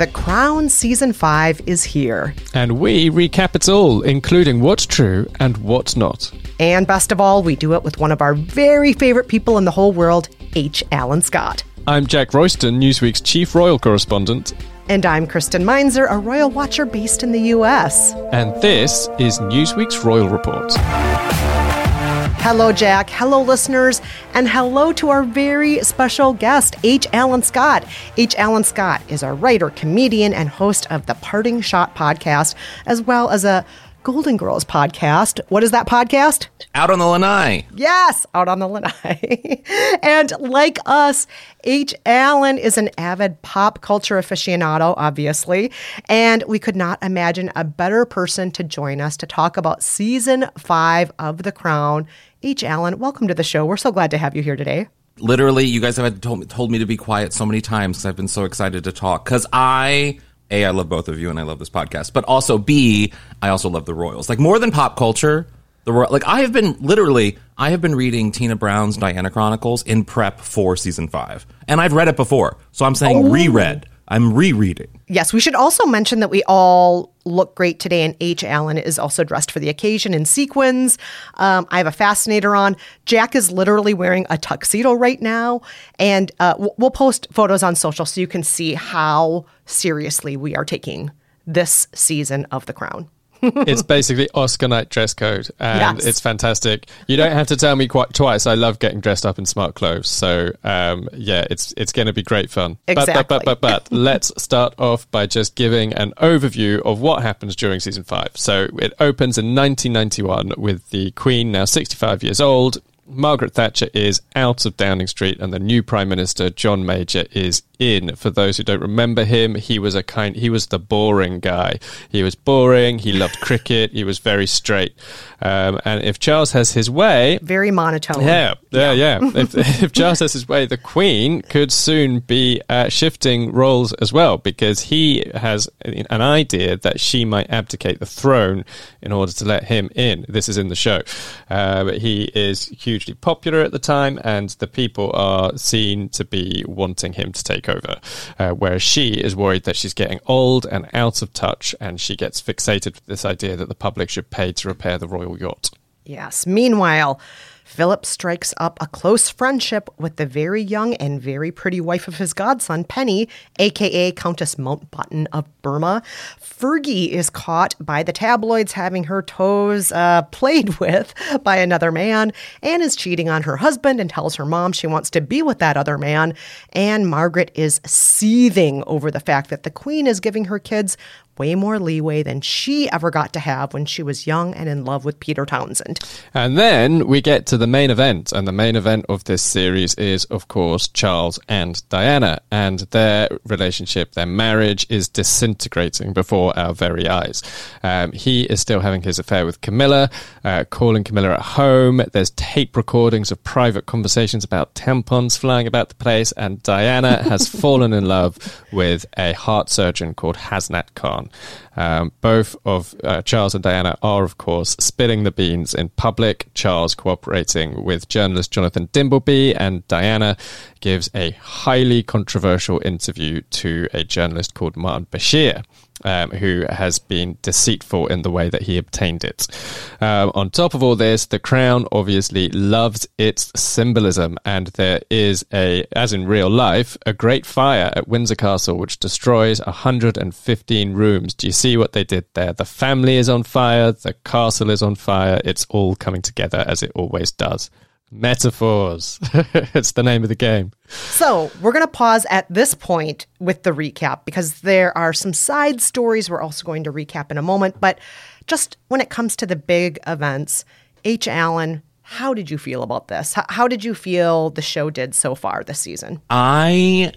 The Crown Season 5 is here. And we recap it all, including what's true and what's not. And best of all, we do it with one of our very favorite people in the whole world, H. Alan Scott. I'm Jack Royston, Newsweek's chief royal correspondent. And I'm Kristen Meinzer, a royal watcher based in the US. And this is Newsweek's Royal Report. Hello, Jack. Hello, listeners. And hello to our very special guest, H. Alan Scott. H. Alan Scott is a writer, comedian, and host of the Parting Shot podcast, as well as a Golden Girls podcast. What is that podcast? Out on the Lanai. Yes, out on the lanai. and like us, H. Alan is an avid pop culture aficionado, obviously. And we could not imagine a better person to join us to talk about season five of The Crown. H. Alan, welcome to the show. We're so glad to have you here today. Literally, you guys have told me, told me to be quiet so many times because I've been so excited to talk. Because I, A, I love both of you and I love this podcast. But also, B, I also love the Royals. Like, more than pop culture, the Royal, like, I have been literally, I have been reading Tina Brown's Diana Chronicles in prep for season five. And I've read it before. So I'm saying oh. reread. I'm rereading. Yes, we should also mention that we all look great today, and H. Alan is also dressed for the occasion in sequins. Um, I have a fascinator on. Jack is literally wearing a tuxedo right now, and uh, we'll post photos on social so you can see how seriously we are taking this season of The Crown. It's basically Oscar night dress code, and Yes. it's fantastic. You don't have to tell me quite twice. I love getting dressed up in smart clothes, so um, yeah, it's it's going to be great fun. But but but but but let's start off by just giving an overview of what happens during season five. So it opens in 1991 with the Queen now 65 years old. Margaret Thatcher is out of Downing Street, and the new Prime Minister John Major is in. For those who don't remember him, he was a kind he was the boring guy. He was boring. He loved cricket. He was very straight. Um, and if Charles has his way, Very monotone. yeah, yeah, yeah. if, if Charles has his way, the Queen could soon be uh, shifting roles as well because he has an idea that she might abdicate the throne in order to let him in. This is in the show. Uh, but he is hugely popular at the time, and the people are seen to be wanting him to take over. Uh, whereas she is worried that she's getting old and out of touch, and she gets fixated with this idea that the public should pay to repair the royal yacht. Yes. Meanwhile, Philip strikes up a close friendship with the very young and very pretty wife of his godson, Penny, aka Countess Mountbatten of Burma. Fergie is caught by the tabloids having her toes uh, played with by another man and is cheating on her husband and tells her mom she wants to be with that other man. And Margaret is seething over the fact that the Queen is giving her kids way more leeway than she ever got to have when she was young and in love with Peter Townsend. And then we get to the main event, and the main event of this series is, of course, Charles and Diana, and their relationship, their marriage is disintegrating before our very eyes. Um, he is still having his affair with Camilla, uh, calling Camilla at home. There's tape recordings of private conversations about tampons flying about the place, and Diana has fallen in love with a heart surgeon called Hasnat Khan. Um, both of uh, Charles and Diana are, of course, spilling the beans in public. Charles cooperating with journalist Jonathan Dimbleby, and Diana gives a highly controversial interview to a journalist called Martin Bashir. Um, who has been deceitful in the way that he obtained it. Um, on top of all this, the crown obviously loves its symbolism, and there is a, as in real life, a great fire at Windsor Castle which destroys 115 rooms. Do you see what they did there? The family is on fire, the castle is on fire. It's all coming together as it always does. Metaphors. it's the name of the game. So we're going to pause at this point with the recap because there are some side stories we're also going to recap in a moment. But just when it comes to the big events, H. Alan, how did you feel about this? How, how did you feel the show did so far this season? I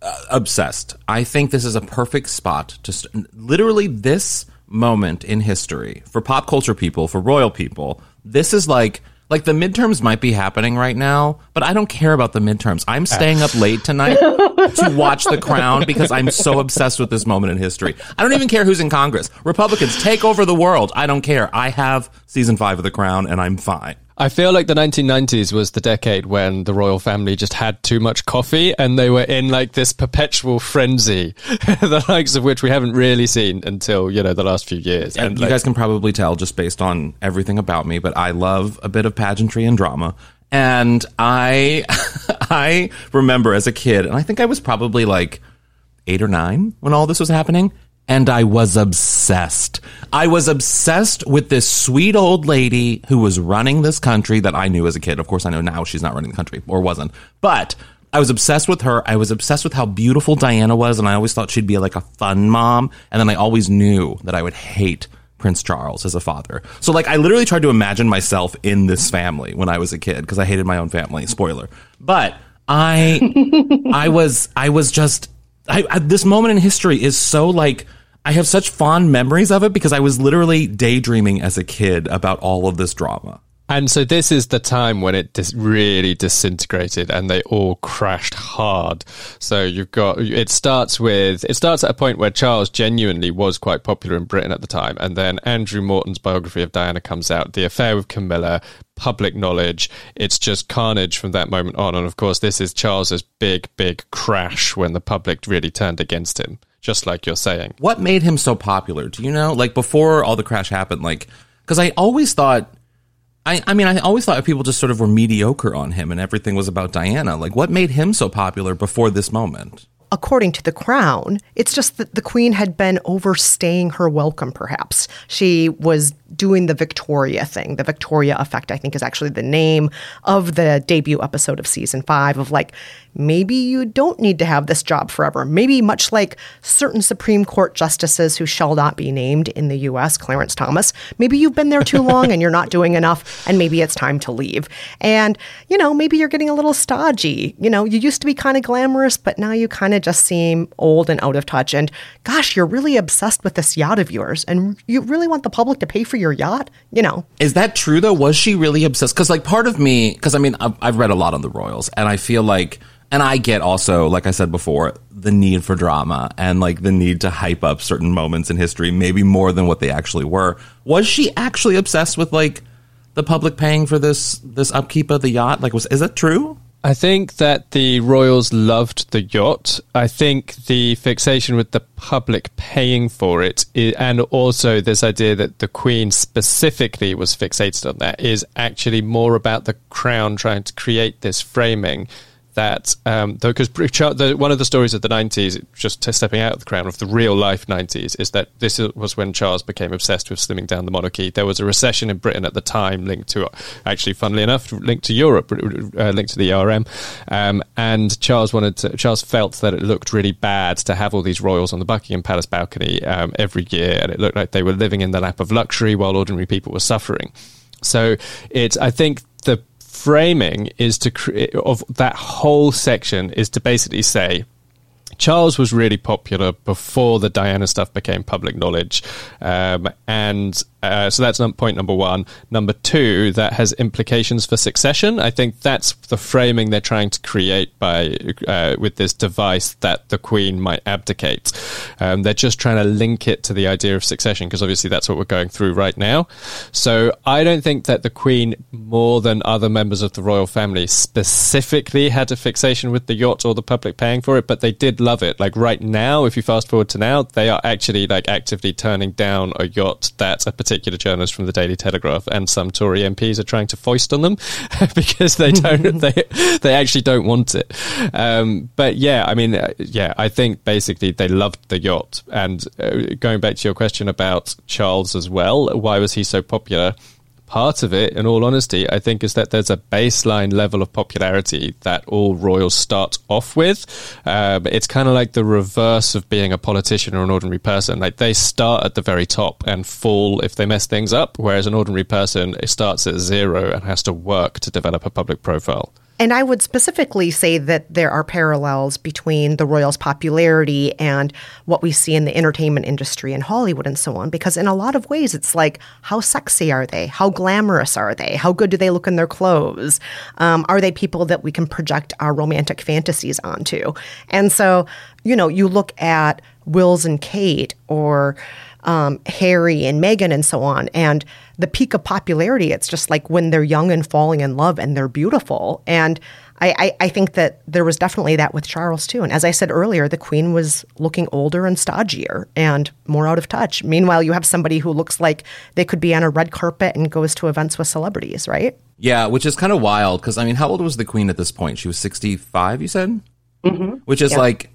uh, obsessed. I think this is a perfect spot to st- literally this moment in history for pop culture people, for royal people. This is like like the midterms might be happening right now, but I don't care about the midterms. I'm staying up late tonight to watch The Crown because I'm so obsessed with this moment in history. I don't even care who's in Congress. Republicans take over the world. I don't care. I have season 5 of The Crown and I'm fine. I feel like the 1990s was the decade when the royal family just had too much coffee and they were in like this perpetual frenzy, the likes of which we haven't really seen until, you know, the last few years. And you like, guys can probably tell just based on everything about me, but I love a bit of pageantry and drama. And I, I remember as a kid, and I think I was probably like eight or nine when all this was happening, and I was obsessed. I was obsessed with this sweet old lady who was running this country that I knew as a kid. Of course, I know now she's not running the country or wasn't, but I was obsessed with her. I was obsessed with how beautiful Diana was, and I always thought she'd be like a fun mom. And then I always knew that I would hate Prince Charles as a father. So like I literally tried to imagine myself in this family when I was a kid because I hated my own family. Spoiler. But I I was I was just I, I, this moment in history is so like I have such fond memories of it because I was literally daydreaming as a kid about all of this drama. And so this is the time when it dis- really disintegrated and they all crashed hard. So you've got it starts with it starts at a point where Charles genuinely was quite popular in Britain at the time, and then Andrew Morton's biography of Diana comes out. The affair with Camilla, public knowledge. It's just carnage from that moment on. And of course, this is Charles's big, big crash when the public really turned against him. Just like you're saying. What made him so popular? Do you know? Like before all the crash happened, like because I always thought I, I mean, I always thought people just sort of were mediocre on him and everything was about Diana. Like, what made him so popular before this moment? according to the crown, it's just that the queen had been overstaying her welcome, perhaps. She was doing the Victoria thing. The Victoria effect, I think, is actually the name of the debut episode of season five of like, maybe you don't need to have this job forever. Maybe much like certain Supreme Court justices who shall not be named in the US, Clarence Thomas, maybe you've been there too long and you're not doing enough, and maybe it's time to leave. And, you know, maybe you're getting a little stodgy. You know, you used to be kind of glamorous, but now you kind of just seem old and out of touch. And gosh, you're really obsessed with this yacht of yours, and you really want the public to pay for your yacht, you know. Is that true though? Was she really obsessed? Because like part of me, because I mean, I've, I've read a lot on the royals, and I feel like, and I get also, like I said before, the need for drama and like the need to hype up certain moments in history, maybe more than what they actually were. Was she actually obsessed with like the public paying for this this upkeep of the yacht? Like, was is that true? I think that the royals loved the yacht. I think the fixation with the public paying for it, and also this idea that the Queen specifically was fixated on that, is actually more about the crown trying to create this framing that um, because one of the stories of the 90s, just stepping out of the crown of the real life 90s, is that this was when Charles became obsessed with slimming down the monarchy. There was a recession in Britain at the time, linked to, actually, funnily enough, linked to Europe, uh, linked to the ERM, um, and Charles wanted to, Charles felt that it looked really bad to have all these royals on the Buckingham Palace balcony um, every year, and it looked like they were living in the lap of luxury while ordinary people were suffering. So it's, I think, framing is to create of that whole section is to basically say Charles was really popular before the Diana stuff became public knowledge, um, and uh, so that's point number one. Number two, that has implications for succession. I think that's the framing they're trying to create by uh, with this device that the Queen might abdicate. Um, they're just trying to link it to the idea of succession because obviously that's what we're going through right now. So I don't think that the Queen, more than other members of the royal family, specifically had a fixation with the yacht or the public paying for it, but they did love it. Like right now, if you fast forward to now, they are actually like actively turning down a yacht that a particular journalist from the Daily Telegraph and some Tory MPs are trying to foist on them because they don't they they actually don't want it. Um, but yeah, I mean, uh, yeah, I think basically they loved the yacht. And uh, going back to your question about Charles as well, why was he so popular? Part of it, in all honesty, I think is that there's a baseline level of popularity that all royals start off with. Um, it's kind of like the reverse of being a politician or an ordinary person. Like they start at the very top and fall if they mess things up, whereas an ordinary person starts at zero and has to work to develop a public profile. And I would specifically say that there are parallels between the royals' popularity and what we see in the entertainment industry in Hollywood and so on. Because in a lot of ways, it's like, how sexy are they? How glamorous are they? How good do they look in their clothes? Um, are they people that we can project our romantic fantasies onto? And so, you know, you look at Wills and Kate or um, Harry and Meghan and so on. And the peak of popularity, it's just like when they're young and falling in love and they're beautiful. And I, I, I think that there was definitely that with Charles too. And as I said earlier, the Queen was looking older and stodgier and more out of touch. Meanwhile, you have somebody who looks like they could be on a red carpet and goes to events with celebrities, right? Yeah, which is kind of wild because I mean, how old was the Queen at this point? She was sixty-five. You said, mm-hmm. which is like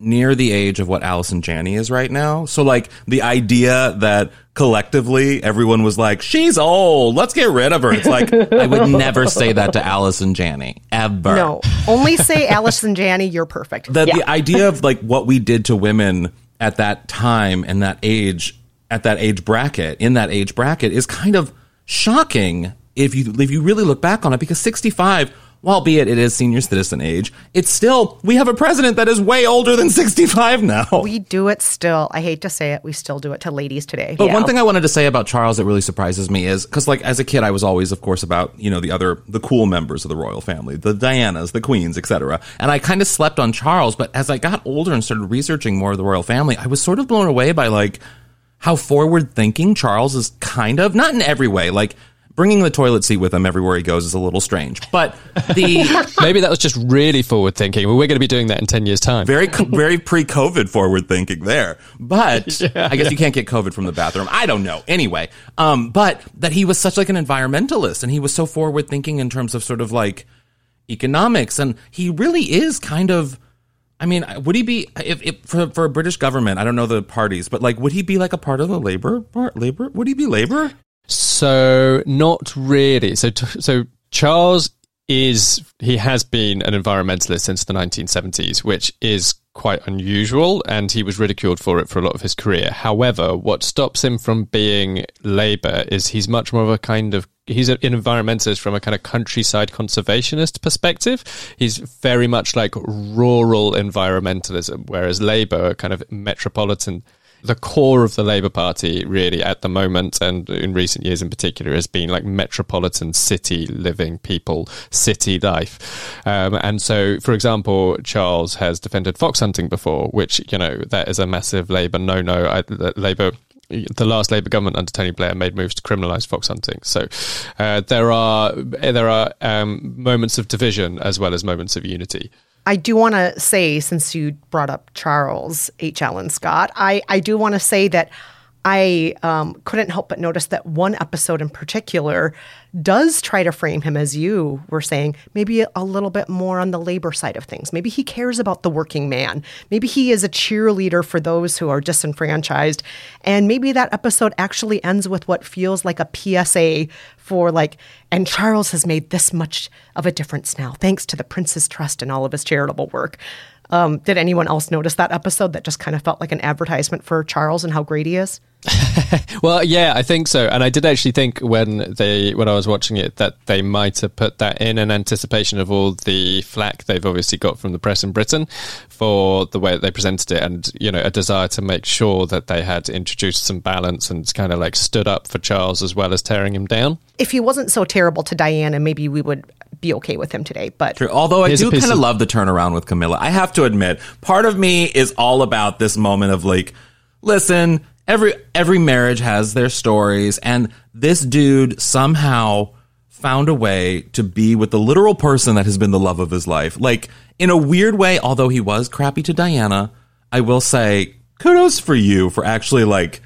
near the age of what Allison Janney is right now. So like the idea that collectively everyone was like, she's old, let's get rid of her. It's like, I would never say that to Allison Janney, ever. No, only say Allison Janney, you're perfect. The, the idea of like what we did to women at that time and that age, at that age bracket, in that age bracket is kind of shocking if you, if you really look back on it because 65 albeit it is senior citizen age, it's still, we have a president that is way older than 65 now. We do it still. I hate to say it, we still do it to ladies today. But yeah. one thing I wanted to say about Charles that really surprises me is because, like, as a kid, I was always, of course, about you know the other the cool members of the royal family, the Dianas, the Queens, etc. And I kind of slept on Charles. But as I got older and started researching more of the royal family, I was sort of blown away by like how forward thinking Charles is kind of not in every way. Like bringing the toilet seat with him everywhere he goes is a little strange. But the maybe that was just really forward thinking. We're going to be doing that in ten years' time. Very very pre COVID forward thinking there. But yeah, I guess yeah. you can't get COVID from the bathroom. I don't know. Anyway, um, but that he was such like an environmentalist and he was so forward thinking in terms of sort of like economics and he really is kind of. I mean, would he be if, if for, for a British government? I don't know the parties, but like, would he be like a part of the labor part? Labor? Would he be labor? So not really. So so Charles is he has been an environmentalist since the 1970s, which is quite unusual, and he was ridiculed for it for a lot of his career. However, what stops him from being Labour is he's much more of a kind of he's an environmentalist from a kind of countryside conservationist perspective. He's very much like rural environmentalism, whereas Labour, a kind of metropolitan the core of the Labour Party, really, at the moment and in recent years in particular, has been like metropolitan city living people, city life. Um, and so, for example, Charles has defended fox hunting before, which, you know, that is a massive Labour no no. Labour the last Labour government under Tony Blair made moves to criminalise fox hunting. So uh, there are there are um, moments of division as well as moments of unity. I do want to say, since you brought up Charles H. Alan Scott, I, I do want to say that I um, couldn't help but notice that one episode in particular does try to frame him as you were saying, maybe a little bit more on the labor side of things. Maybe he cares about the working man. Maybe he is a cheerleader for those who are disenfranchised. And maybe that episode actually ends with what feels like a PSA for like, and Charles has made this much of a difference now, thanks to the Prince's Trust and all of his charitable work. Um, did anyone else notice that episode that just kind of felt like an advertisement for Charles and how great he is? well, yeah, I think so. And I did actually think when they when I was watching it that they might have put that in in anticipation of all the flack they've obviously got from the press in Britain for the way that they presented it, and you know a desire to make sure that they had introduced some balance and kind of like stood up for Charles as well as tearing him down. If he wasn't so terrible to Diana, maybe we would be okay with him today. But True. although I do kind of love the turnaround with Camilla, I have to admit, part of me is all about this moment of like, listen every every marriage has their stories and this dude somehow found a way to be with the literal person that has been the love of his life like in a weird way although he was crappy to Diana I will say kudos for you for actually like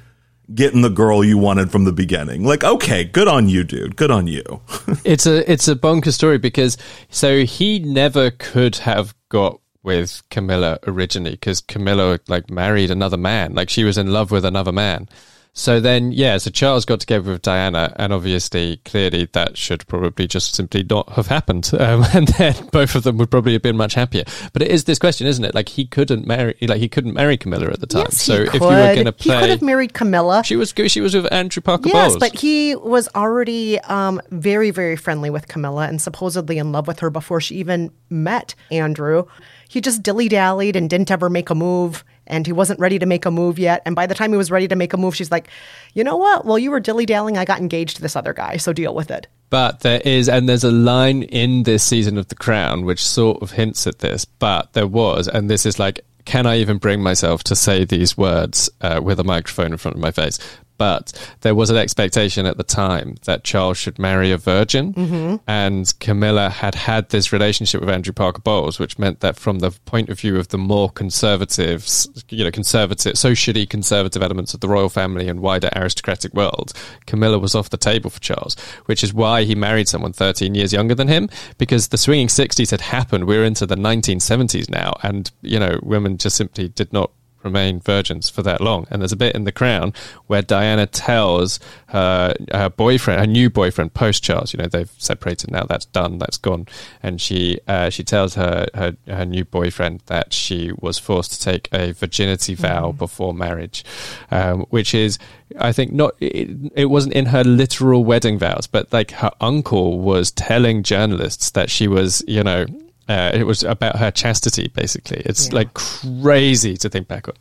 getting the girl you wanted from the beginning like okay good on you dude good on you it's a it's a bonkers story because so he never could have got with Camilla originally because Camilla like married another man. Like she was in love with another man. So then, yeah, so Charles got together with Diana, and obviously, clearly, that should probably just simply not have happened. Um, and then both of them would probably have been much happier. But it is this question, isn't it? Like he couldn't marry, like he couldn't marry Camilla at the time. Yes, so he if you were going to he could have married Camilla. she was. She was with Andrew Parker Yes, Bowles. but he was already um, very, very friendly with Camilla and supposedly in love with her before she even met Andrew. He just dilly dallied and didn't ever make a move, and he wasn't ready to make a move yet. And by the time he was ready to make a move, she's like, "You know what? Well, you were dilly dallying. I got engaged to this other guy, so deal with it." But there is, and there's a line in this season of The Crown which sort of hints at this, but there was, and this is like, can I even bring myself to say these words uh, with a microphone in front of my face? But there was an expectation at the time that Charles should marry a virgin, mm-hmm. and Camilla had had this relationship with Andrew Parker Bowles, which meant that from the point of view of the more conservatives, you know, conservative, socially conservative elements of the royal family and wider aristocratic world, Camilla was off the table for Charles, which is why he married someone 13 years younger than him, because the swinging 60s had happened. We're into the 1970s now, and, you know, women just simply did not remain virgins for that long. And there's a bit in The Crown where Diana tells her, her boyfriend, her new boyfriend, post Charles, you know, they've separated now, that's done, that's gone. And she uh, she tells her, her her new boyfriend that she was forced to take a virginity vow before marriage, um, which is. I think not. It, it wasn't in her literal wedding vows, but like her uncle was telling journalists that she was, you know, uh, it was about her chastity. Basically, it's Yeah. like crazy to think back on.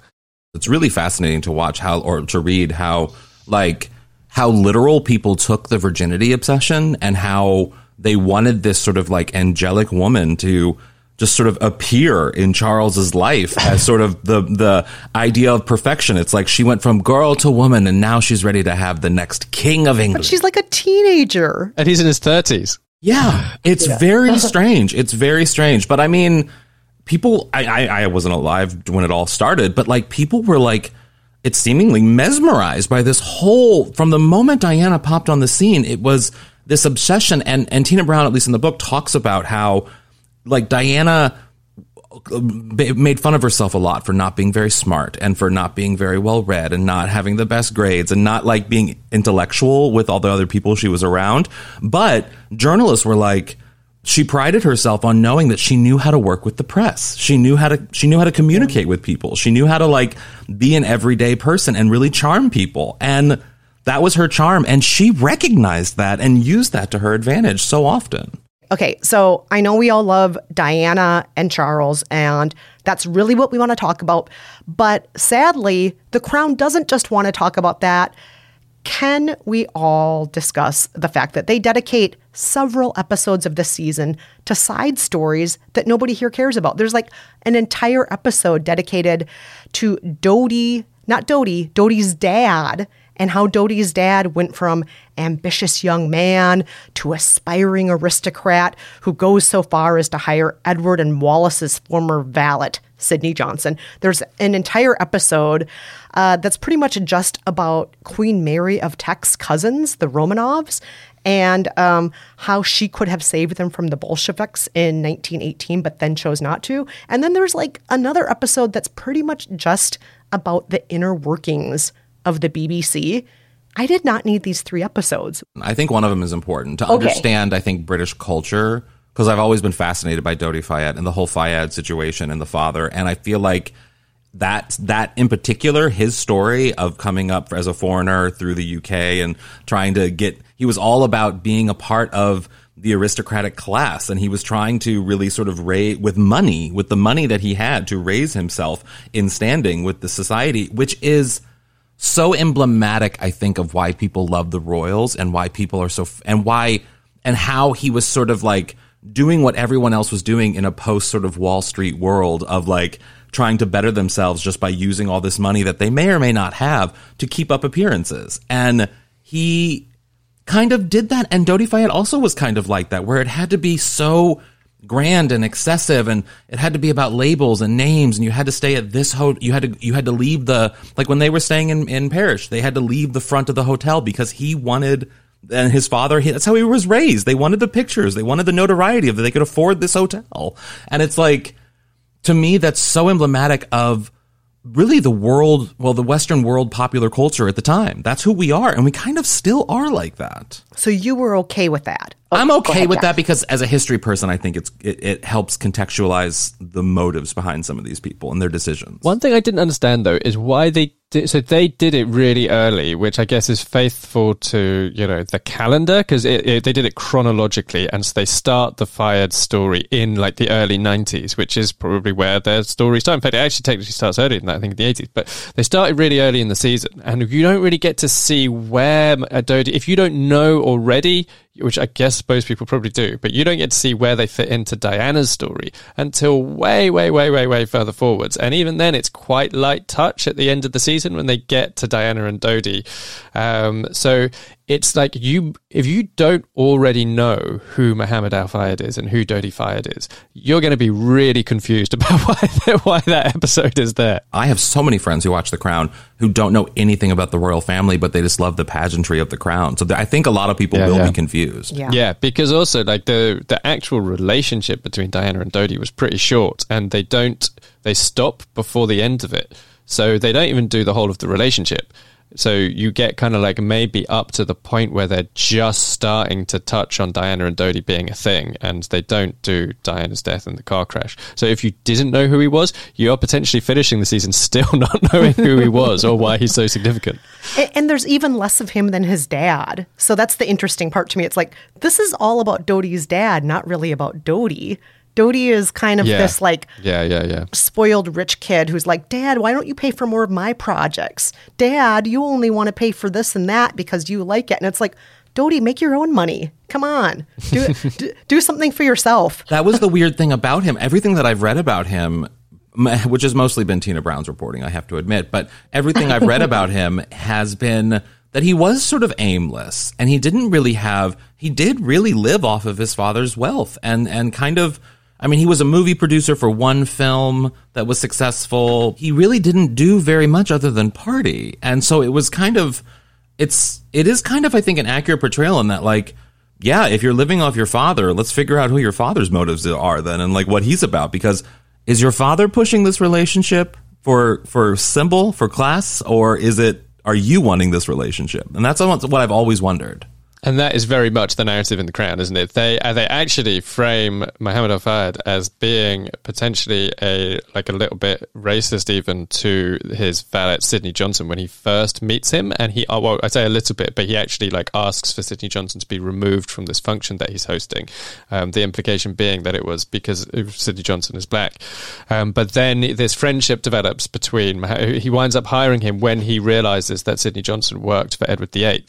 it's really fascinating to watch how or to read how like how literal people took the virginity obsession and how they wanted this sort of like angelic woman to just sort of appear in Charles's life as sort of the the idea of perfection. It's like she went from girl to woman and now she's ready to have the next king of England. But she's like a teenager. And he's in his thirties. Yeah, it's very strange. It's very strange. But I mean, people, I, I, I wasn't alive when it all started, but like people were like, it's seemingly mesmerized by this whole, from the moment Diana popped on the scene, it was this obsession. And, and Tina Brown, at least in the book, talks about how like Diana made fun of herself a lot for not being very smart and for not being very well read and not having the best grades and not like being intellectual with all the other people she was around. But journalists were like, she prided herself on knowing that she knew how to work with the press. She knew how to she knew how to communicate with people. She knew how to like be an everyday person and really charm people. And that was her charm and she recognized that and used that to her advantage so often. Okay, so I know we all love Diana and Charles, and that's really what we want to talk about. But sadly, The Crown doesn't just want to talk about that. Can we all discuss the fact that they dedicate several episodes of this season to side stories that nobody here cares about? There's like an entire episode dedicated to Dodi, not Dodi, Dodi's dad, and how Dodi's dad went from ambitious young man to aspiring aristocrat who goes so far as to hire Edward and Wallis's former valet, Sydney Johnson. There's an entire episode uh, that's pretty much just about Queen Mary of Teck's cousins, the Romanovs, and um, how she could have saved them from the Bolsheviks in 1918, but then chose not to. And then there's like another episode that's pretty much just about the inner workings of the BBC. I did not need these three episodes. I think one of them is important to Okay. understand. I think British culture because I've always been fascinated by Dodi Fayed and the whole Fayed situation and the father, and I feel like that that in particular, his story of coming up as a foreigner through the UK and trying to get, he was all about being a part of the aristocratic class and he was trying to really sort of raise with money with the money that he had to raise himself in standing with the society which is so emblematic, I think, of why people love the Royals and why people are so, and why, and how he was sort of like doing what everyone else was doing in a post sort of Wall Street world of like trying to better themselves just by using all this money that they may or may not have to keep up appearances. And he kind of did that. And Dodi Fayed also was kind of like that, where it had to be so grand and excessive and it had to be about labels and names and you had to stay at this ho you had to you had to leave the like when they were staying in in Paris they had to leave the front of the hotel because he wanted and his father he, that's how he was raised they wanted the pictures they wanted the notoriety of that they could afford this hotel and it's like to me that's so emblematic of really the world, well, the Western world popular culture at the time. That's who we are. And we kind of still are like that. So you were okay with that? I'm okay ahead, with Jeff. that because as a history person, I think it's it, it helps contextualize the motives behind some of these people and their decisions. One thing I didn't understand though is why they did. So they did it really early, which I guess is faithful to you know the calendar because it, it, they did it chronologically, and so they start the Fayed story in like the early '90s, which is probably where their story started. In fact, it actually technically starts earlier than that. I think in the '80s, but they started really early in the season, and you don't really get to see where Dodi. If you don't know already, which I guess most people probably do, but you don't get to see where they fit into Diana's story until way, way, way, way, way further forwards. And even then, it's quite light touch at the end of the season when they get to Diana and Dodi. Um, so it's like you, if you don't already know who Muhammad Al Fayed is and who Dodi Fayed is, you're going to be really confused about why, why that episode is there. I have so many friends who watch The Crown who don't know anything about the royal family, but they just love the pageantry of The Crown. So th- I think a lot of people Yeah, will yeah. be confused. Yeah. Yeah, because also like the the actual relationship between Diana and Dodi was pretty short, and they don't they stop before the end of it, so they don't even do the whole of the relationship. So you get kind of like maybe up to the point where they're just starting to touch on Diana and Dodi being a thing, and they don't do Diana's death and the car crash. So if you didn't know who he was, you are potentially finishing the season still not knowing who he was or why he's so significant. And, and there's even less of him than his dad. So that's the interesting part to me. It's like this is all about Dodi's dad, not really about Dodi. Dodi is kind of Yeah, this like yeah, yeah, yeah. spoiled rich kid who's like, Dad, why don't you pay for more of my projects? Dad, you only want to pay for this and that because you like it. And it's like, Dodi, make your own money. Come on, do, do, do something for yourself. That was the weird thing about him. Everything that I've read about him, which has mostly been Tina Brown's reporting, I have to admit, but everything I've read about him has been that he was sort of aimless and he didn't really have, he did really live off of his father's wealth and, and kind of, I mean, he was a movie producer for one film that was successful. He really didn't do very much other than party. And so it was kind of, it's, it is kind of, I think, an accurate portrayal in that, like, yeah, if you're living off your father, let's figure out who your father's motives are then and like what he's about. Because is your father pushing this relationship for for symbol, for class, or is it are you wanting this relationship? And that's what I've always wondered. And that is very much the narrative in the Crown, isn't it? They uh, they actually frame Muhammad Al Fayed as being potentially a like a little bit racist, even to his valet Sydney Johnson when he first meets him. And he, oh, well, I say a little bit, but he actually like asks for Sydney Johnson to be removed from this function that he's hosting. Um, the implication being that it was because Sydney Johnson is black. Um, but then this friendship develops between. He winds up hiring him when he realizes that Sydney Johnson worked for Edward VIII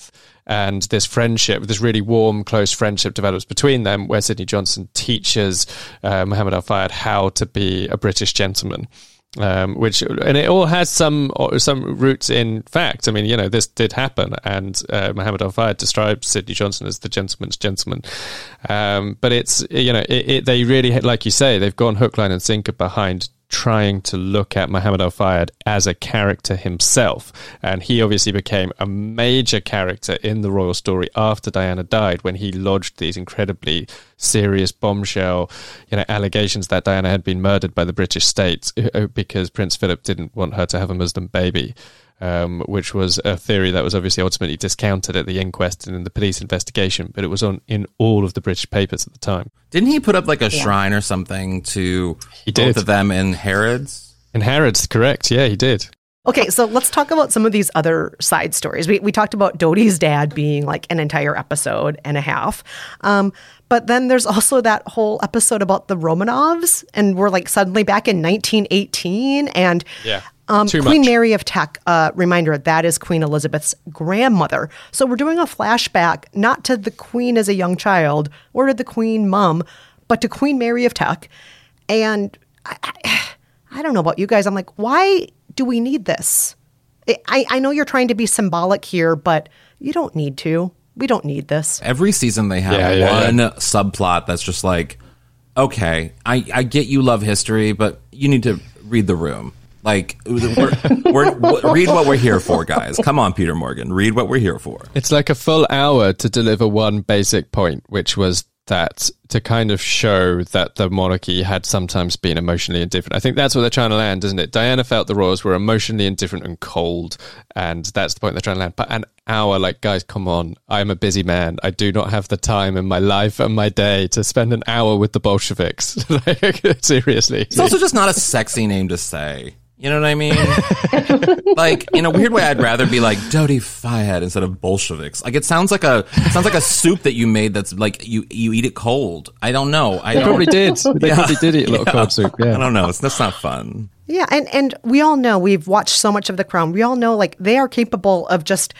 and this friendship, this really warm, close friendship develops between them, where Sydney Johnson teaches uh, Muhammad Al Fayed how to be a British gentleman. Um, which and it all has some some roots in fact. I mean, you know, this did happen, and uh, Muhammad Al Fayed describes Sydney Johnson as the gentleman's gentleman. Um, but it's you know, it, it, they really, like you say, they've gone hook, line, and sinker behind trying to look at Muhammad Al Fayed as a character himself. And he obviously became a major character in the royal story after Diana died when he lodged these incredibly serious bombshell, you know, allegations that Diana had been murdered by the British state uh, because Prince Philip didn't want her to have a Muslim baby. Um, which was a theory that was obviously ultimately discounted at the inquest and in the police investigation, but it was on in all of the British papers at the time. Didn't he put up like a shrine or something to He both did. of them in Harrods? And Harrods, correct? Yeah, he did. Okay, so let's talk about some of these other side stories. We, we talked about Dodi's dad being like an entire episode and a half. Um, but then there's also that whole episode about the Romanovs, and we're like suddenly back in 1918. And Yeah, um, too Queen much. Mary of Teck, uh, reminder, that is Queen Elizabeth's grandmother. So we're doing a flashback not to the Queen as a young child or to the Queen mum, but to Queen Mary of Teck. And I, I, I don't know about you guys. I'm like, why do we need this? I, I know you're trying to be symbolic here, but you don't need to. We don't need this. Every season they have Yeah, yeah, one subplot that's just like, okay, I, I get you love history, but you need to read the room. Like, we're, we're, read what we're here for, guys. Come on, Peter Morgan, read what we're here for. It's like a full hour to deliver one basic point, which was that to kind of show that the monarchy had sometimes been emotionally indifferent. I think that's what they're trying to land, isn't it? Diana felt the royals were emotionally indifferent and cold, and that's the point they're trying to land. But an hour, like, guys, come on. I'm a busy man. I do not have the time in my life and my day to spend an hour with the Bolsheviks. like, seriously. It's also just not a sexy name to say. You know what I mean? like in a weird way, I'd rather be like Dodi Fayed instead of Bolsheviks. Like it sounds like a it sounds like a soup that you made that's like you you eat it cold. I don't know. I They don't, probably did. They probably did eat a lot of cold soup. Yeah, I don't know. It's, that's not fun. Yeah, and and we all know we've watched so much of The Crown. We all know like they are capable of just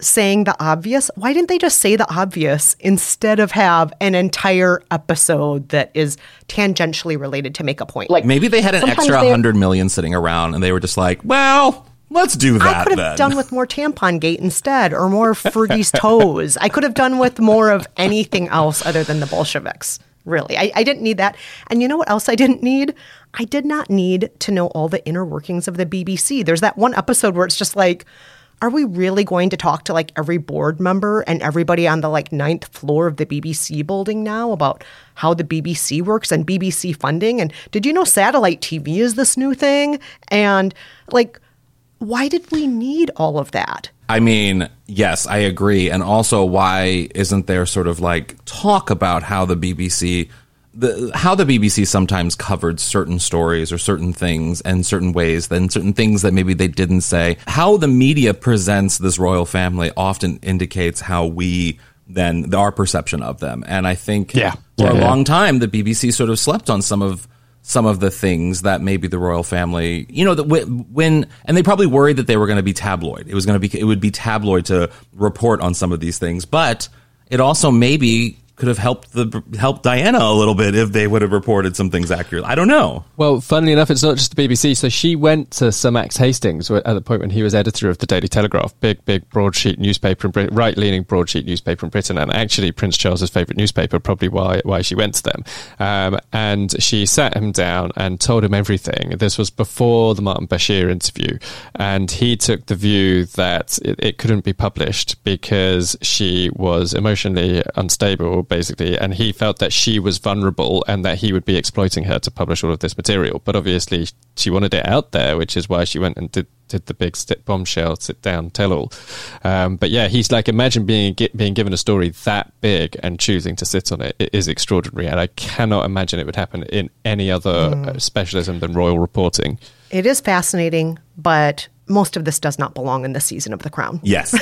saying the obvious. Why didn't they just say the obvious instead of have an entire episode that is tangentially related to make a point? Like Maybe they had an extra they- hundred million sitting around, and they were just like, "Well, let's do that." I could have then. done with more tampon gate instead, or more Fergie's toes. I could have done with more of anything else other than the Bolsheviks. Really, I, I didn't need that. And you know what else I didn't need? I did not need to know all the inner workings of the BBC. There's that one episode where it's just like, are we really going to talk to like every board member and everybody on the like ninth floor of the BBC building now about how the BBC works and BBC funding? And did you know satellite TV is this new thing? And like, why did we need all of that? I mean, yes, I agree. And also, why isn't there sort of like talk about how the BBC, the how the BBC sometimes covered certain stories or certain things and certain ways, then certain things that maybe they didn't say. How the media presents this royal family often indicates how we then our perception of them. And I think Yeah. for Yeah, a yeah. long time, the BBC sort of slept on some of some of the things that maybe the royal family, you know, that when, when and they probably worried that they were going to be tabloid. It was going to be it would be tabloid to report on some of these things, but it also maybe could have helped the helped Diana a little bit if they would have reported some things accurately. I don't know. Well, funnily enough, it's not just the BBC. So she went to Sir Max Hastings at the point when he was editor of the Daily Telegraph, big, big broadsheet newspaper in Britain, right-leaning broadsheet newspaper in Britain, and actually Prince Charles's favourite newspaper. Probably why why she went to them. Um, and she sat him down and told him everything. This was before the Martin Bashir interview, and he took the view that it, it couldn't be published because she was emotionally unstable, basically, and he felt that she was vulnerable and that he would be exploiting her to publish all of this material. But obviously, she wanted it out there, which is why she went and did. Did the big sit bombshell sit down tell all, um, but yeah, he's like imagine being being given a story that big and choosing to sit on it. It is extraordinary, and I cannot imagine it would happen in any other uh, specialism than royal reporting. It is fascinating, but most of this does not belong in this season of The Crown. Yes,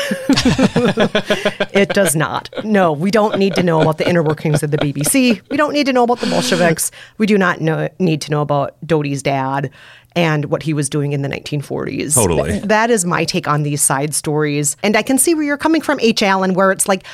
It does not. No, we don't need to know about the inner workings of the BBC. We don't need to know about the Bolsheviks. We do not know, need to know about Dodi's dad and what he was doing in the 1940s. Totally. Th- that is my take on these side stories. And I can see where you're coming from, H. Alan, where it's like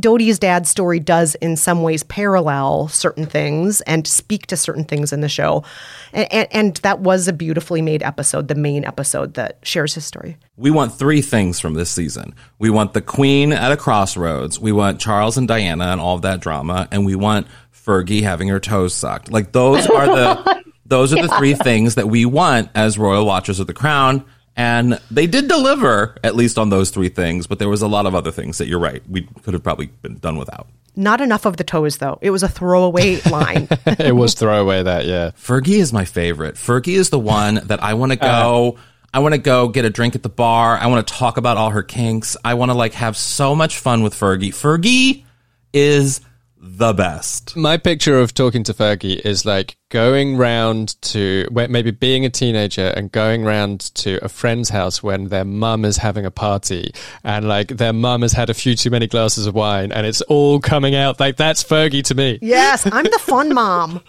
Dodi's dad's story does in some ways parallel certain things and speak to certain things in the show. And, and, and that was a beautifully made episode, the main episode that shares his story. we want three things from this season. We want the Queen at a crossroads. We want Charles and Diana and all of that drama, and we want Fergie having her toes sucked. Like those are the those are the three things that we want as royal watchers of the crown. And they did deliver at least on those three things, but there was a lot of other things that you're right. We could have probably been done without. Not enough of the toes, though. It was a throwaway line. it was throwaway that, yeah. Fergie is my favorite. Fergie is the one that I want to uh. go. I want to go get a drink at the bar. I want to talk about all her kinks. I want to like have so much fun with Fergie. Fergie is the best. My picture of talking to Fergie is like going round to maybe being a teenager and going round to a friend's house when their mum is having a party and like their mum has had a few too many glasses of wine and it's all coming out like that's Fergie to me. yes, I'm the fun mom.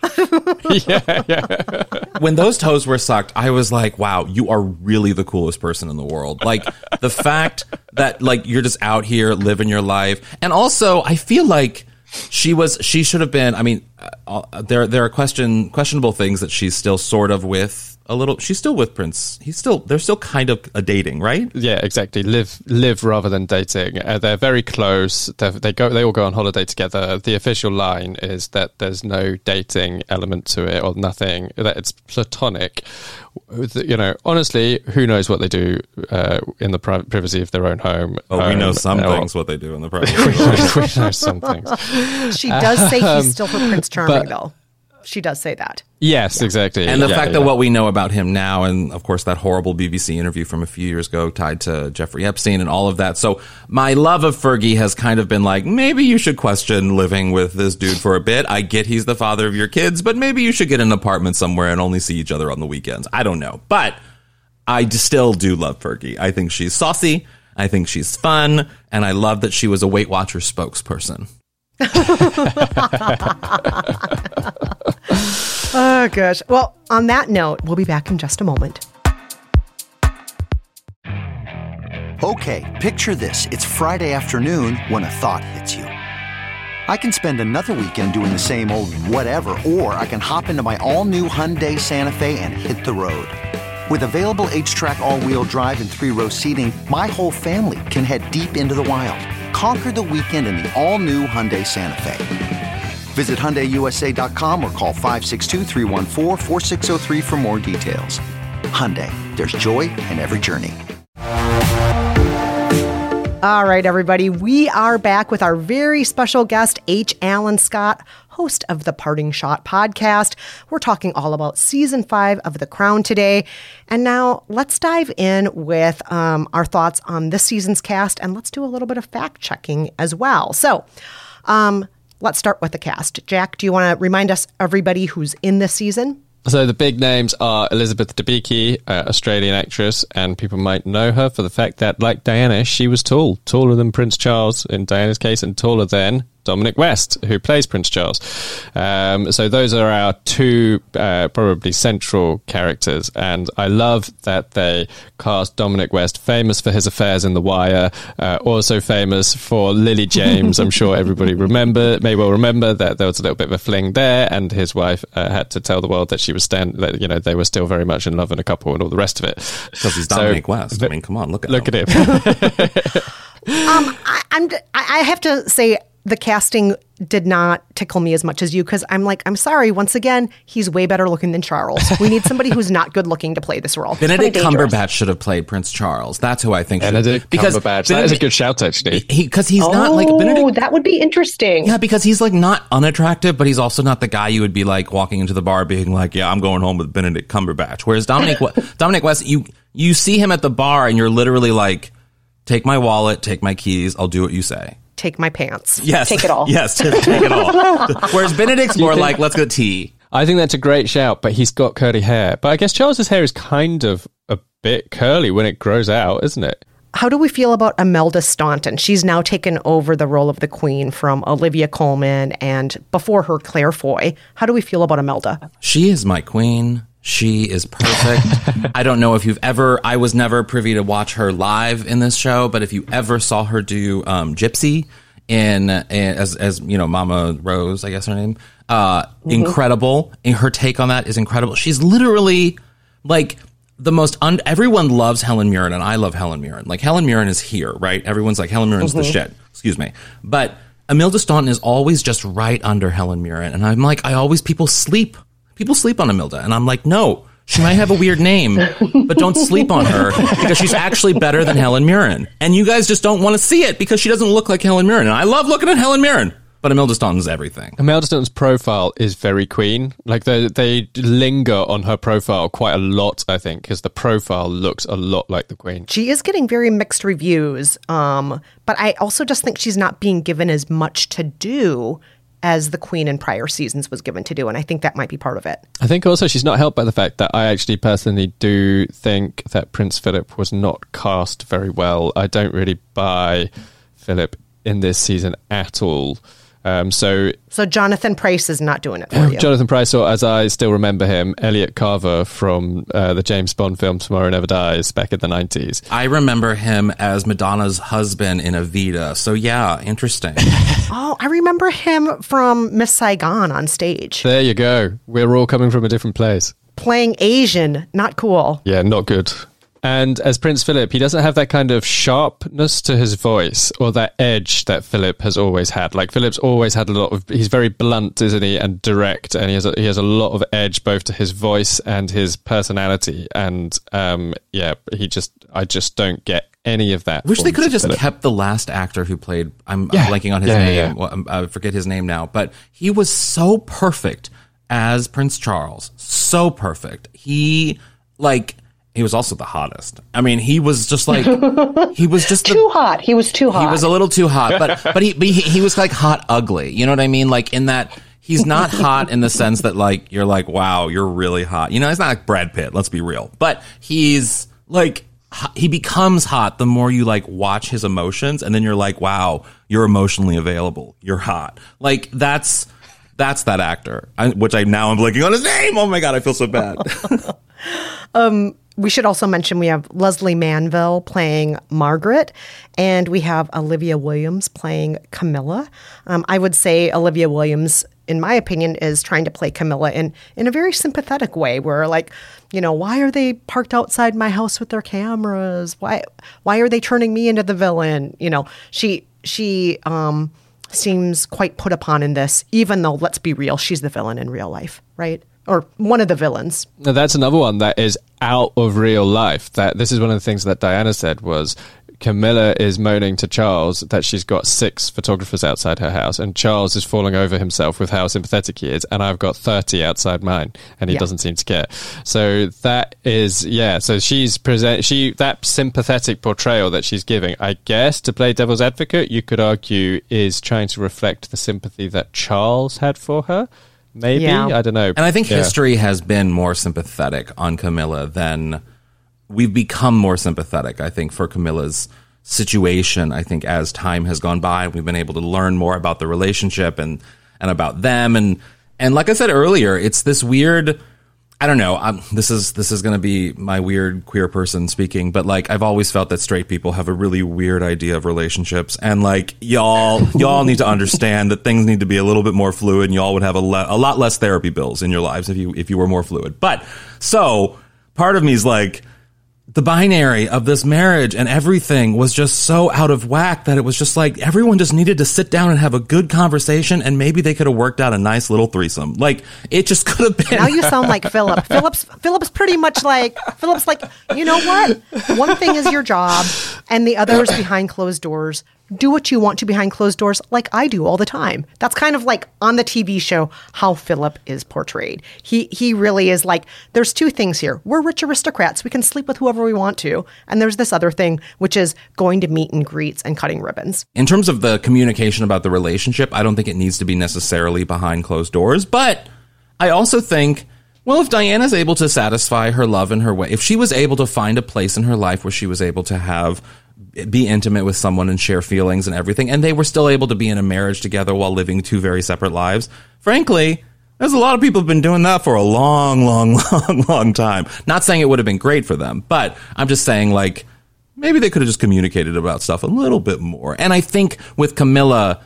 yeah, yeah. When those toes were sucked, I was like, wow, you are really the coolest person in the world. Like the fact that like you're just out here living your life. And also, I feel like she was she should have been, I mean, uh, uh, there there are question questionable things that she's still sort of with a little. She's still with Prince. He's still. They're still kind of a dating, right? Yeah, exactly. Live, live rather than dating. Uh, they're very close. They're, they go. They all go on holiday together. The official line is that there's no dating element to it, or nothing. That it's platonic. You know, honestly, who knows what they do uh, in the pri- privacy of their own home? Oh, we know Um, some or- things what they do in the privacy. we know some things. She does say Um, he's still her Prince Charming, though. She does say that. Yes, exactly. And the Yeah, fact that what we know about him now, and of course that horrible BBC interview from a few years ago tied to Jeffrey Epstein and all of that. So my love of Fergie has kind of been like, maybe you should question living with this dude for a bit. I get he's the father of your kids, but maybe you should get an apartment somewhere and only see each other on the weekends. I don't know. But I still do love Fergie. I think she's saucy. I think she's fun. And I love that she was a Weight Watchers spokesperson. Oh, gosh. Well, on that note, we'll be back in just a moment. Okay, picture this. It's Friday afternoon when a thought hits you. I can spend another weekend doing the same old whatever, or I can hop into my all new Hyundai Santa Fe and hit the road. With available HTRAC, all wheel drive, and three row seating, my whole family can head deep into the wild. Conquer the weekend in the all new Hyundai Santa Fe. Visit HyundaiUSA.com or call 562-314-4603 for more details. Hyundai, there's joy in every journey. All right, everybody, we are back with our very special guest, H. Alan Scott, host of the Parting Shot podcast. We're talking all about season five of The Crown today. And now let's dive in with um, our thoughts on this season's cast and let's do a little bit of fact checking as well. So, um, let's start with the cast. Jack, do you want to remind us, everybody who's in this season? So the big names are Elizabeth Debicki, uh, Australian actress, and people might know her for the fact that, like Diana, she was tall, taller than Prince Charles in Diana's case, and taller than Dominic West, who plays Prince Charles. Um, so those are our two uh, probably central characters, and I love that they cast Dominic West, famous for his affairs in The Wire, uh, also famous for Lily James. I'm sure everybody remember may well remember that there was a little bit of a fling there, and his wife uh, had to tell the world that she was stand, that, you know, they were still very much in love and a couple and all the rest of it. Because he's So- Dominic West. I mean, come on, look at Look him. at him. I, I'm. I I have to say the casting did not tickle me as much as you because I'm like, I'm sorry. Once again, he's way better looking than Charles. We need somebody who's not good looking to play this role. Benedict Cumberbatch should have played Prince Charles. That's who I think. should- Benedict Cumberbatch. That is a good shout, actually. He because he's Oh, not like oh, Benedict. that would be interesting. Yeah, because he's like not unattractive, but he's also not the guy you would be like walking into the bar being like, "Yeah, I'm going home with Benedict Cumberbatch." Whereas Dominic Dominic West, you you see him at the bar and you're literally like, "Take my wallet, take my keys, I'll do what you say." Take my pants. Yes, Take it all. yes, just take it all. Whereas Benedict's more like, "Let's go tea." I think that's a great shout, but he's got curly hair. But I guess Charles's hair is kind of a bit curly when it grows out, isn't it? How do we feel about Imelda Staunton? She's now taken over the role of the Queen from Olivia Colman and before her Claire Foy. How do we feel about Imelda? She is my queen. She is perfect. I don't know if you've ever, I was never privy to watch her live in this show, but if you ever saw her do um, Gypsy in, in as, as, you know, Mama Rose, I guess her name, uh, incredible. And her take on that is incredible. She's literally like the most, un- everyone loves Helen Mirren and I love Helen Mirren. Like Helen Mirren is here, right? Everyone's like, Helen Mirren's the shit. Excuse me. But Imelda Staunton is always just right under Helen Mirren. And I'm like, I always, people sleep people sleep on Imelda, and I'm like, no, she might have a weird name, but don't sleep on her because she's actually better than Helen Mirren. And you guys just don't want to see it because she doesn't look like Helen Mirren. And I love looking at Helen Mirren, but Imelda Staunton's everything. Imelda Staunton's profile is very queen. Like they they linger on her profile quite a lot, I think, because the profile looks a lot like the queen. She is getting very mixed reviews, um, but I also just think she's not being given as much to do as the Queen in prior seasons was given to do, and I think that might be part of it. I think also she's not helped by the fact that I actually personally do think that Prince Philip was not cast very well. I don't really buy Philip in this season at all. Um, so So Jonathan Pryce is not doing it for you. Jonathan Pryce, or as I still remember him, Elliot Carver from uh, the James Bond film Tomorrow Never Dies back in the 90s. I remember him as Madonna's husband in Evita. So yeah, interesting. oh, I remember him from Miss Saigon on stage. There you go. We're all coming from a different place. playing Asian. Not cool. Yeah, not good. And as Prince Philip, he doesn't have that kind of sharpness to his voice or that edge that Philip has always had. Like Philip's always had a lot of. He's very blunt, isn't he, and direct, and he has a, he has a lot of edge both to his voice and his personality. And um, yeah, he just I just don't get any of that. Wish they could have just Philip. kept the last actor who played. I'm, Yeah. I'm blanking on his Yeah, yeah, name. yeah. Well, I forget his name now, but he was so perfect as Prince Charles. So perfect. He like he was also the hottest. I mean, he was just like he was just the, Too hot. He was too hot. he was a little too hot, but but he but he, he was like hot ugly. You know what I mean? Like in that he's not hot in the sense that like you're like wow you're really hot. You know, he's not like Brad Pitt. Let's be real, but he's like he becomes hot the more you like watch his emotions, and then you're like wow you're emotionally available. You're hot. Like that's. That's that actor, I, which I now I'm blanking on his name. Oh my god, I feel so bad. Um, we should also mention we have Lesley Manville playing Margaret, and we have Olivia Williams playing Camilla. Um, I would say Olivia Williams, in my opinion, is trying to play Camilla in in a very sympathetic way, where like, you know, why are they parked outside my house with their cameras? Why why are they turning me into the villain? You know, she she um, seems quite put upon in this, even though let's be real, she's the villain in real life, right? Or one of the villains. Now, that's another one that is out of real life. That this is one of the things that Diana said was Camilla is moaning to Charles that she's got six photographers outside her house, and Charles is falling over himself with how sympathetic he is, and I've got thirty outside mine, and he Yeah. doesn't seem to care. So that is yeah. So she's present she that sympathetic portrayal that she's giving, I guess, to play devil's advocate, you could argue is trying to reflect the sympathy that Charles had for her. Maybe Yeah. I don't know, And I think Yeah. history has been more sympathetic on Camilla than we've become more sympathetic, I think, for Camilla's situation. I think as time has gone by, we've been able to learn more about the relationship and, and about them. And, and like I said earlier, it's this weird, I don't know. Um, this is this is going to be my weird queer person speaking, but like I've always felt that straight people have a really weird idea of relationships, and like y'all y'all need to understand that things need to be a little bit more fluid, and y'all would have a, le- a lot less therapy bills in your lives if you if you were more fluid. But so part of me is like the binary of this marriage and everything was just so out of whack that it was just like everyone just needed to sit down and have a good conversation and maybe they could have worked out a nice little threesome. Like it just could have been Now you sound like Philip. Philip's Philip's pretty much like Philip's like, you know what? One thing is your job and the other is behind closed doors. Do what you want to behind closed doors like I do all the time. That's kind of like on the TV show how Philip is portrayed. He he really is like there's two things here. We're rich aristocrats. We can sleep with whoever we want to. And there's this other thing which is going to meet and greets and cutting ribbons. in terms of the communication about the relationship, I don't think it needs to be necessarily behind closed doors. But I also think, well, if Diana's able to satisfy her love in her way, if she was able to find a place in her life where she was able to have be intimate with someone and share feelings and everything, and they were still able to be in a marriage together while living two very separate lives, frankly, there's a lot of people have been doing that for a long, long, long, long time. Not saying it would have been great for them, but I'm just saying like maybe they could have just communicated about stuff a little bit more. And I think with Camilla,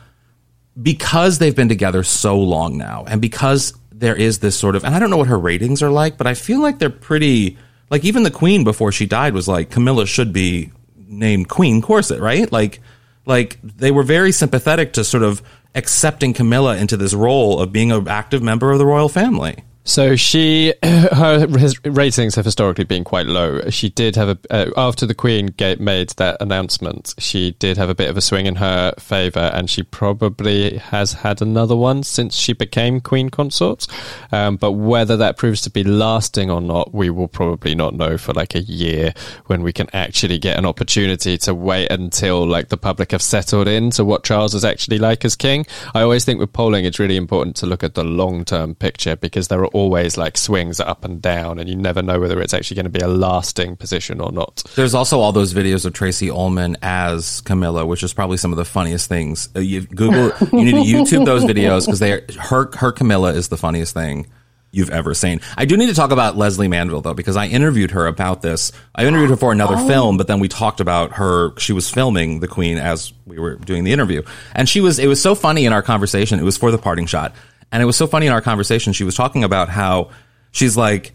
because they've been together so long now, and because there is this sort of, and I don't know what her ratings are like, but I feel like they're pretty, like even the Queen before she died was like, Camilla should be named Queen Consort, right? Like, like they were very sympathetic to sort of accepting Camilla into this role of being an active member of the royal family. So she, her ratings have historically been quite low. She did have a uh, after the Queen made that announcement. She did have a bit of a swing in her favour, and she probably has had another one since she became Queen consort. Um, but whether that proves to be lasting or not, we will probably not know for like a year when we can actually get an opportunity to wait until like the public have settled in to what Charles is actually like as king. I always think with polling, it's really important to look at the long term picture because there are always like swings up and down, and you never know whether it's actually going to be a lasting position or not. There's also all those videos of Tracey Ullman as Camilla, which is probably some of the funniest things. Uh, You Google, you need to YouTube those videos because they are, her her Camilla is the funniest thing you've ever seen. I do need to talk about Lesley Manville though because I interviewed her about this. I interviewed her for another film, but then we talked about her. She was filming the Queen as we were doing the interview, and she was. It was so funny in our conversation. It was for the parting shot, and it was so funny in our conversation. She was talking about how she's like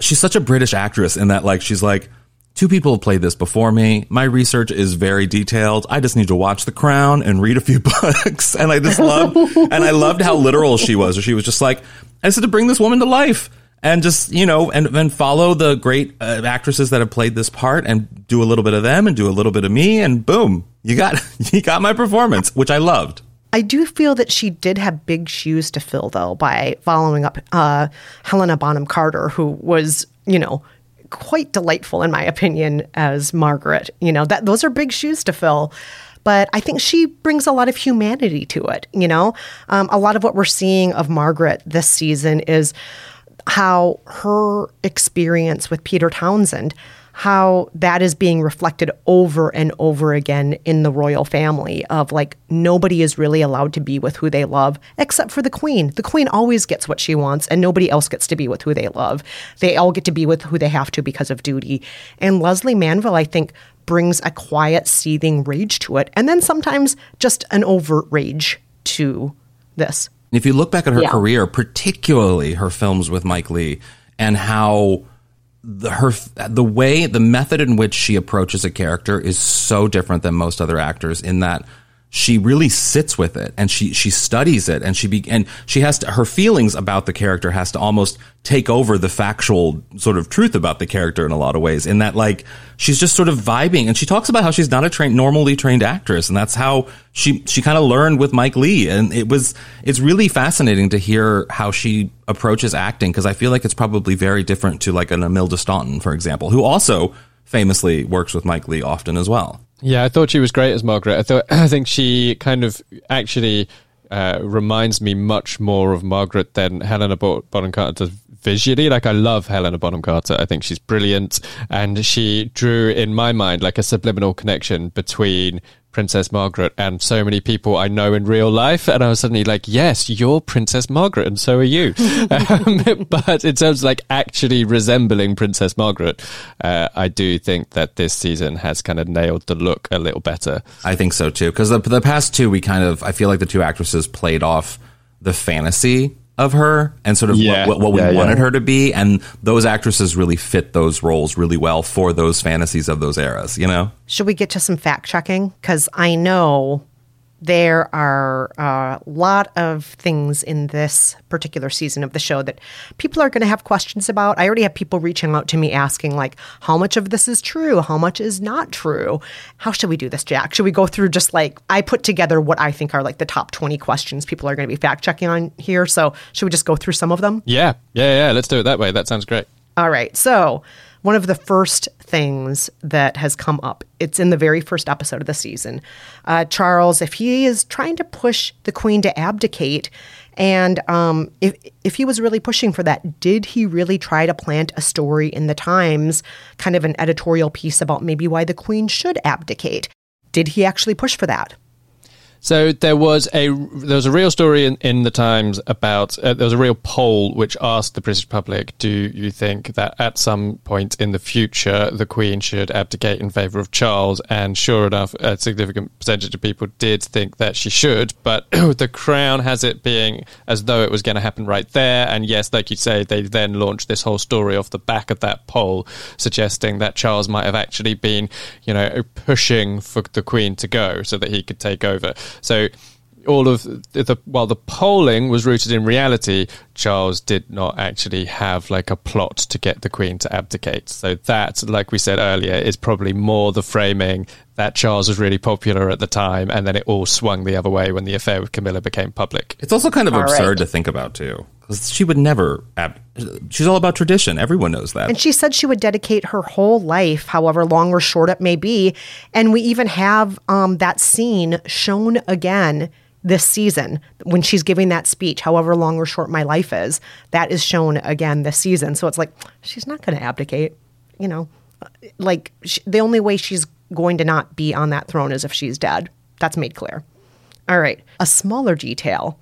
she's such a British actress in that like she's like two people have played this before me. My research is very detailed. I just need to watch The Crown and read a few books. And I just love and I loved how literal she was. She was just like I said to bring this woman to life and just you know and then follow the great uh, actresses that have played this part and do a little bit of them and do a little bit of me and boom you got you got my performance which i loved I do feel that she did have big shoes to fill, though, by following up uh, Helena Bonham Carter, who was, you know, quite delightful in my opinion as Margaret. You know, that those are big shoes to fill. But I think she brings a lot of humanity to it. You know, um, a lot of what we're seeing of Margaret this season is how her experience with Peter Townsend, how that is being reflected over and over again in the royal family of like nobody is really allowed to be with who they love except for the queen. The queen always gets what she wants and nobody else gets to be with who they love. They all get to be with who they have to because of duty. And Lesley Manville, I think, brings a quiet, seething rage to it and then sometimes just an overt rage to this. If you look back at her Yeah. career, particularly her films with Mike Leigh, and how the her the way the method in which she approaches a character is so different than most other actors in that she really sits with it and she she studies it and she be and she has to her feelings about the character has to almost take over the factual sort of truth about the character in a lot of ways in that like she's just sort of vibing and she talks about how she's not a trained normally trained actress and that's how she she kind of learned with Mike Leigh and it was it's really fascinating to hear how she approaches acting because I feel like it's probably very different to like an Imelda Staunton for example who also famously works with Mike Leigh often as well. Yeah, I thought she was great as Margaret. I thought I think she kind of actually uh, reminds me much more of Margaret than Helena Bonham Carter visually. Like I love Helena Bonham Carter. I think she's brilliant, and she drew in my mind like a subliminal connection between Princess Margaret and so many people I know in real life. And I was suddenly like, yes, you're Princess Margaret, and so are you. um, but in terms of like actually resembling Princess Margaret, uh, I do think that this season has kind of nailed the look a little better. I think so too. Because the, the past two, we kind of, I feel like the two actresses played off the fantasy of her and sort of Yeah. what, what we Yeah, yeah. wanted her to be. And those actresses really fit those roles really well for those fantasies of those eras, you know? Should we get to some fact checking? Because I know there are a lot of things in this particular season of the show that people are going to have questions about. I already have people reaching out to me asking, like, how much of this is true? How much is not true? How should we do this, Jack? Should we go through just like, I put together what I think are like the top 20 questions people are going to be fact checking on here. So should we just go through some of them? Yeah, yeah, yeah. Let's do it that way. That sounds great. All right. So, one of the first things that has come up, it's in the very first episode of the season. Uh, Charles, if he is trying to push the queen to abdicate, and um, if, if he was really pushing for that, did he really try to plant a story in the Times, kind of an editorial piece about maybe why the queen should abdicate? Did he actually push for that? So there was a there was a real story in, in the Times about uh, there was a real poll which asked the British public, do you think that at some point in the future the Queen should abdicate in favour of Charles? And sure enough, a significant percentage of people did think that she should, but the Crown has it being as though it was going to happen right there. And yes, like you say, they then launched this whole story off the back of that poll, suggesting that Charles might have actually been, you know, pushing for the Queen to go so that he could take over. So all of the, the while the polling was rooted in reality, Charles did not actually have like a plot to get the Queen to abdicate. So that, like we said earlier, is probably more the framing that Charles was really popular at the time, and then it all swung the other way when the affair with Camilla became public. It's also kind of All absurd right. to think about too. Because she would never, ab- she's all about tradition. Everyone knows that. And she said she would dedicate her whole life, however long or short it may be. And we even have um, that scene shown again this season when she's giving that speech, however long or short my life is. That is shown again this season. So it's like, she's not going to abdicate. You know, like sh the only way she's going to not be on that throne is if she's dead. That's made clear. All right. A smaller detail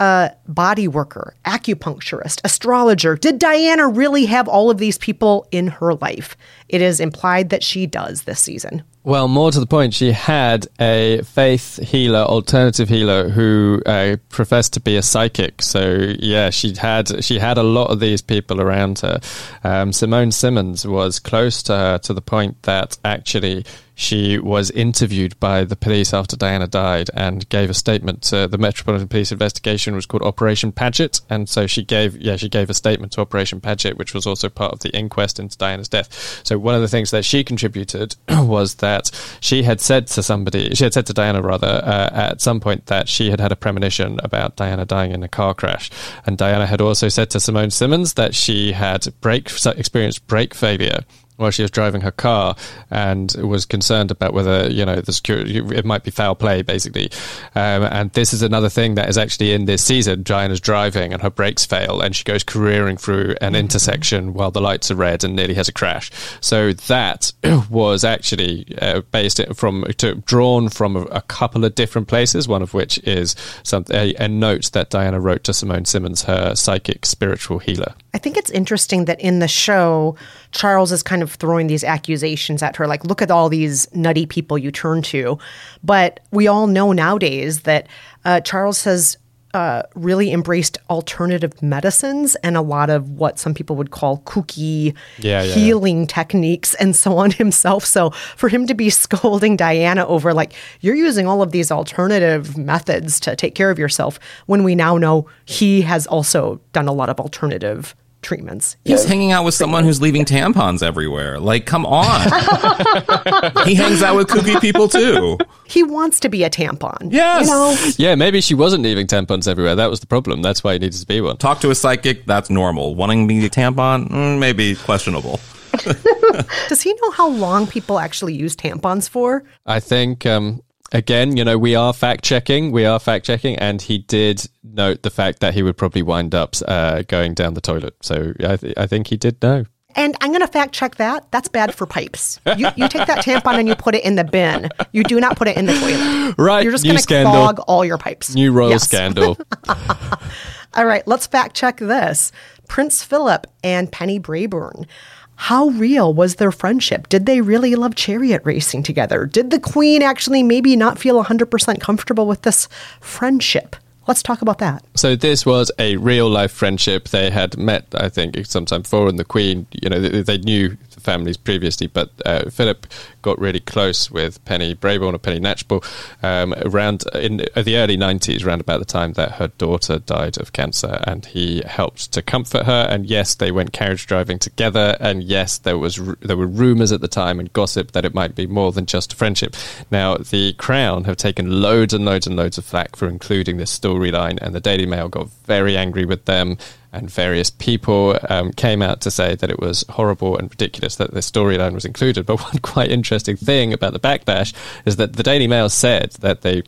a body worker, acupuncturist, astrologer. Did Diana really have all of these people in her life? It is implied that she does this season. Well, more to the point, she had a faith healer, alternative healer, who uh, professed to be a psychic. So yeah, she had she had a lot of these people around her. Um, Simone Simmons was close to her to the point that actually she was interviewed by the police after Diana died and gave a statement. The Metropolitan Police investigation was called Operation Paget, and so she gave yeah she gave a statement to Operation Paget, which was also part of the inquest into Diana's death. So one of the things that she contributed was that she had said to somebody, she had said to Diana rather uh, at some point that she had had a premonition about Diana dying in a car crash, and Diana had also said to Simone Simmons that she had brake experienced brake failure while she was driving her car and was concerned about whether you know the security it might be foul play basically. Um, and this is another thing that is actually in this season. Diana's driving and her brakes fail and she goes careering through an mm-hmm. intersection while the lights are red and nearly has a crash. So that was actually uh, based from to, drawn from a, a, couple of different places one of which is some, a, a note that Diana wrote to Simone Simmons her psychic spiritual healer. I think it's interesting that in the show Charles is kind of throwing these accusations at her, like, look at all these nutty people you turn to. But we all know nowadays that uh, Charles has uh, really embraced alternative medicines and a lot of what some people would call kooky yeah, yeah, healing yeah. techniques and so on himself. So for him to be scolding Diana over, like, you're using all of these alternative methods to take care of yourself, when we now know he has also done a lot of alternative treatments. He's hanging out with someone who's leaving tampons everywhere. Like, come on. he hangs out with kooky people too. He wants to be a tampon. Yes. You know? Yeah, maybe she wasn't leaving tampons everywhere. That was the problem. That's why he needed to be one. Talk to a psychic, that's normal. Wanting me a tampon, mm, maybe questionable. Does he know how long people actually use tampons for? I think um, again, you know, we are fact checking. We are fact checking, and he did note the fact that he would probably wind up uh, going down the toilet. So I, th- I think he did know. And I'm going to fact check that. That's bad for pipes. You, you take that tampon and you put it in the bin. You do not put it in the toilet. Right. You're just going to clog all your pipes. New royal yes. scandal. all right. Let's fact check this. Prince Philip and Penny Brabourne. How real was their friendship? Did they really love chariot racing together? Did the queen actually maybe not feel 100% comfortable with this friendship? Let's talk about that. So this was a real life friendship. They had met, I think, sometime before, and the Queen, you know, they, they knew the families previously, but uh, Philip got really close with Penny Brabourne or Penny Knatchbull um, around in the early 90s, around about the time that her daughter died of cancer, and he helped to comfort her. And yes, they went carriage driving together, and yes, there was there were rumors at the time and gossip that it might be more than just a friendship. Now, the Crown have taken loads and loads and loads of flack for including this storyline, and the Daily Mail got very angry with them and various people um, came out to say that it was horrible and ridiculous that this storyline was included. But one quite interesting thing about the backlash is that the Daily Mail said that they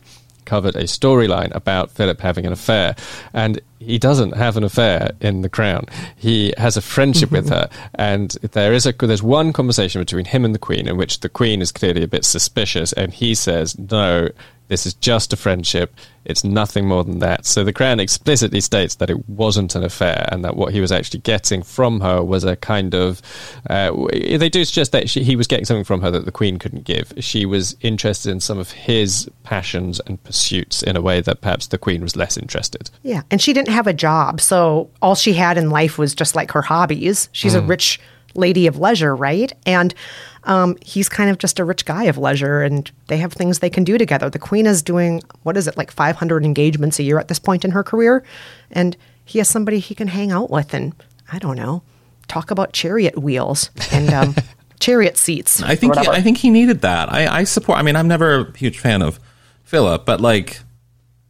covered a storyline about Philip having an affair, and he doesn't have an affair in The Crown. He has a friendship with mm-hmm. her, and there is a there's one conversation between him and the Queen in which the Queen is clearly a bit suspicious, and he says, "No, this is just a friendship. It's nothing more than that. So the Crown explicitly states that it wasn't an affair and that what he was actually getting from her was a kind of. Uh, they do suggest that she, he was getting something from her that the Queen couldn't give. She was interested in some of his passions and pursuits in a way that perhaps the Queen was less interested. Yeah. And she didn't have a job. So all she had in life was just like her hobbies. She's mm. a rich lady of leisure, right? And um, he's kind of just a rich guy of leisure, and they have things they can do together. The queen is doing what is it like 500 engagements a year at this point in her career, and he has somebody he can hang out with, and I don't know, talk about chariot wheels and. Um, chariot seats. I think he, I think he needed that. I, I support. I mean, I'm never a huge fan of Philip, but like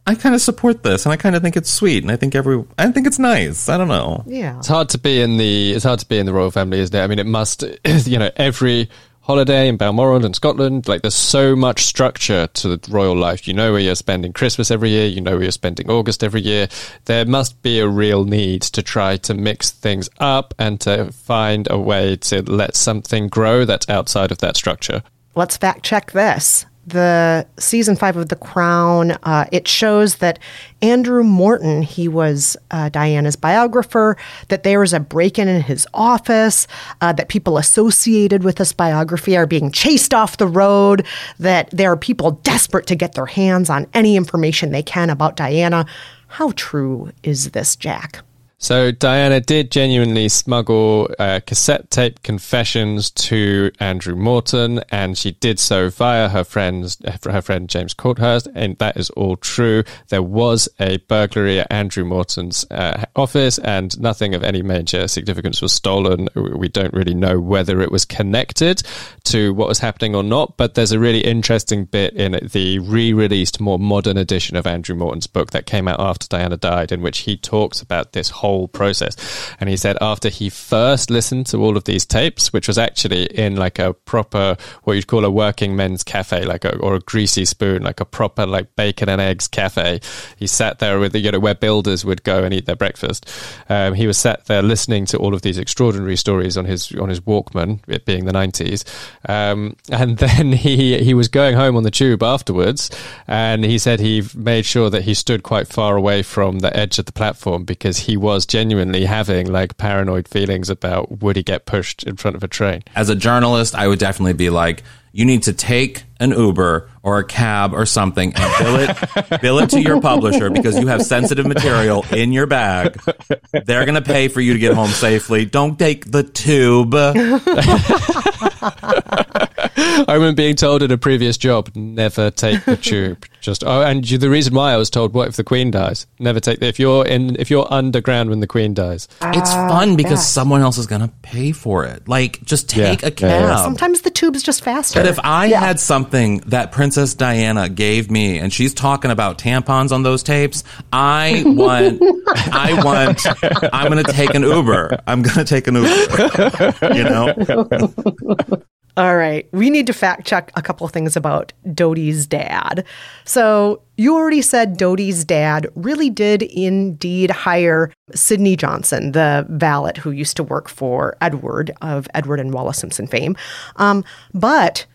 I kind of support this, and I kind of think it's sweet, and I think every, I think it's nice. I don't know. Yeah, it's hard to be in the, it's hard to be in the royal family, isn't it? I mean, it must, you know, every holiday in Balmoral and Scotland, like there's so much structure to the royal life. You know where you're spending Christmas every year, you know where you're spending August every year. There must be a real need to try to mix things up and to find a way to let something grow that's outside of that structure. Let's fact check this. The season five of The Crown, uh, it shows that Andrew Morton, he was uh, Diana's biographer, that there was a break in in his office, uh, that people associated with this biography are being chased off the road, that there are people desperate to get their hands on any information they can about Diana. How true is this, Jack? So Diana did genuinely smuggle uh, cassette tape confessions to Andrew Morton, and she did so via her friends, her friend James Colthurst, and that is all true. There was a burglary at Andrew Morton's uh, office, and nothing of any major significance was stolen. We don't really know whether it was connected to what was happening or not, but there's a really interesting bit in the re-released, more modern edition of Andrew Morton's book that came out after Diana died, in which he talks about this whole whole process. And he said after he first listened to all of these tapes, which was actually in like a proper, what you'd call a working men's cafe, like a, or a greasy spoon, like a proper like bacon and eggs cafe. He sat there with, you know, where builders would go and eat their breakfast. Um, he was sat there listening to all of these extraordinary stories on his, on his Walkman, it being the 90s. Um, and then he, he was going home on the tube afterwards and he said he made sure that he stood quite far away from the edge of the platform because he was was genuinely having like paranoid feelings about would he get pushed in front of a train. As a journalist, I would definitely be like, you need to take an Uber or a cab or something and bill it bill it to your publisher because you have sensitive material in your bag. They're going to pay for you to get home safely. Don't take the tube. I remember being told in a previous job, never take the tube. Just oh, and the reason why I was told, what if the Queen dies? Never take the, if you're in if you're underground when the Queen dies. It's ah, fun because someone else is going to pay for it. Like, just take Yeah. a cab. Yeah, yeah. Sometimes the tube's just faster. But if I had something that Princess Diana gave me, and she's talking about tampons on those tapes, I want, I want, I'm going to take an Uber. I'm going to take an Uber. You know, All right, we need to fact check a couple things about Dodi's dad. So, you already said Dodi's dad really did indeed hire Sydney Johnson, the valet who used to work for Edward of Edward and Wallis Simpson fame. Um, but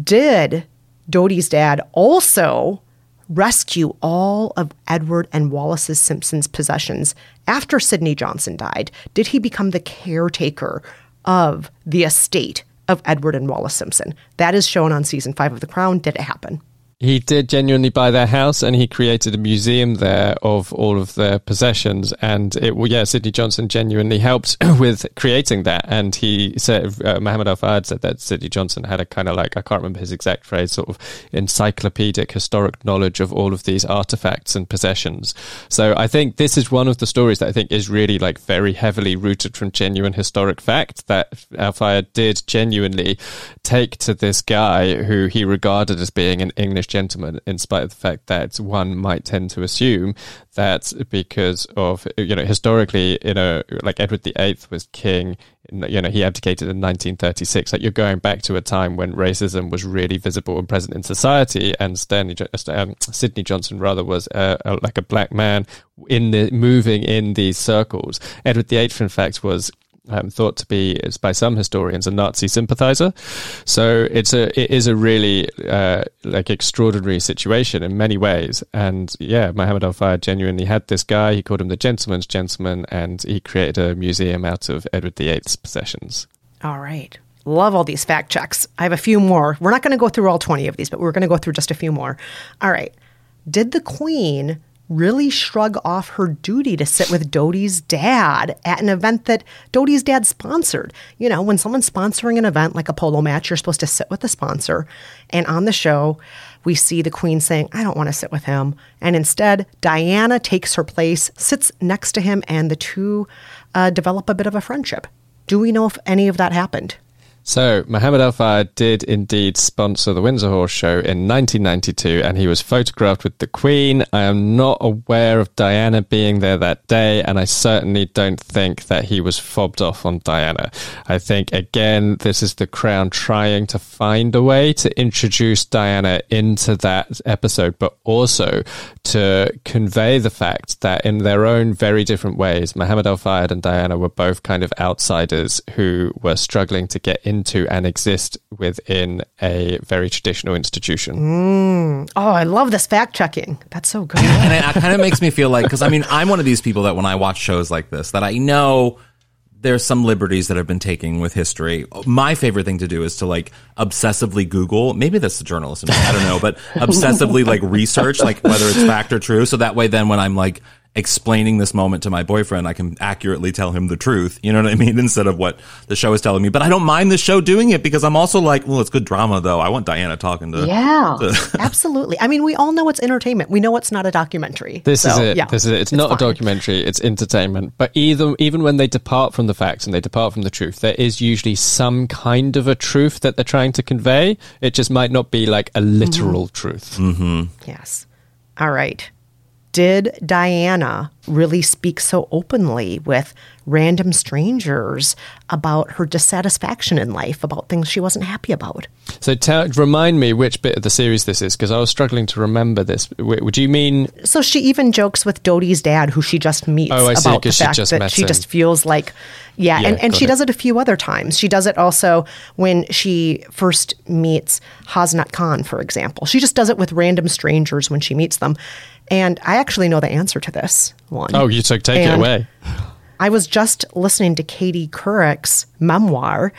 did Dodi's dad also rescue all of Edward and Wallis's Simpson's possessions after Sydney Johnson died? Did he become the caretaker of the estate of Edward and Wallis Simpson? That is shown on season five of The Crown. Did it happen? He did genuinely buy their house, and he created a museum there of all of their possessions. And it, yeah, Sydney Johnson genuinely helped with creating that. And he said, uh, Muhammad Al Fayed said that Sydney Johnson had a kind of like I can't remember his exact phrase, sort of encyclopedic historic knowledge of all of these artifacts and possessions. So I think this is one of the stories that I think is really like very heavily rooted from genuine historic fact that Al Fayed did genuinely take to this guy who he regarded as being an English gentleman, in spite of the fact that one might tend to assume that because of you know historically, you know, like Edward VIII was king, you know, he abdicated in 1936. Like you're going back to a time when racism was really visible and present in society, and Stanley, um, Sydney Johnson rather was uh, a, like a black man in the moving in these circles. Edward VIII, in fact, was um, thought to be, is by some historians, a Nazi sympathizer. So it's a it is a really uh, like extraordinary situation in many ways. And yeah, Muhammad Al Fayed genuinely had this guy. He called him the gentleman's gentleman, and he created a museum out of Edward VIII's possessions. All right. Love all these fact checks. I have a few more. We're not going to go through all 20 of these, but we're going to go through just a few more. All right. Did the Queen really shrug off her duty to sit with Dodi's dad at an event that Dodi's dad sponsored? You know, when someone's sponsoring an event like a polo match, you're supposed to sit with the sponsor. And on the show, we see the Queen saying, I don't want to sit with him. And instead, Diana takes her place, sits next to him, and the two uh, develop a bit of a friendship. Do we know if any of that happened? So, Mohammed Al Fayed did indeed sponsor the Windsor Horse Show in 1992, and he was photographed with the Queen. I am not aware of Diana being there that day, and I certainly don't think that he was fobbed off on Diana. I think, again, this is the Crown trying to find a way to introduce Diana into that episode, but also to convey the fact that in their own very different ways, Mohammed Al Fayed and Diana were both kind of outsiders who were struggling to get into and exist within a very traditional institution. Mm. Oh, I love this fact checking. That's so good. and it, it kind of makes me feel like because I mean I'm one of these people that when I watch shows like this that I know there's some liberties that have been taken with history. My favorite thing to do is to like obsessively Google. Maybe that's the journalist. I don't know, but obsessively like research like whether it's fact or true. So that way, then when I'm like explaining this moment to my boyfriend, I can accurately tell him the truth. You know what I mean? Instead of what the show is telling me. But I don't mind the show doing it because I'm also like, well, it's good drama though. I want Diana talking to. Yeah, absolutely. I mean, we all know it's entertainment. We know it's not a documentary. This is So, it. Yeah, this is it. It's, not fine. a documentary. It's entertainment. But even even when they depart from the facts and they depart from the truth, there is usually some kind of a truth that they're trying to convey. It just might not be like a literal mm-hmm. truth. Mm-hmm. Yes. All right. Did Diana really speak so openly with random strangers about her dissatisfaction in life, about things she wasn't happy about? So tell, remind me which bit of the series this is because I was struggling to remember this. Would you mean So she even jokes with Dodi's dad, who she just meets, Oh, I see, about the fact just that she him. just feels like, yeah, Yeah, and, and she it. does it a few other times. She does it also when she first meets Hasnat Khan, for example. She just does it with random strangers when she meets them. And I actually know the answer to this one. Oh, you took take it away. I was just listening to Katie Couric's memoir,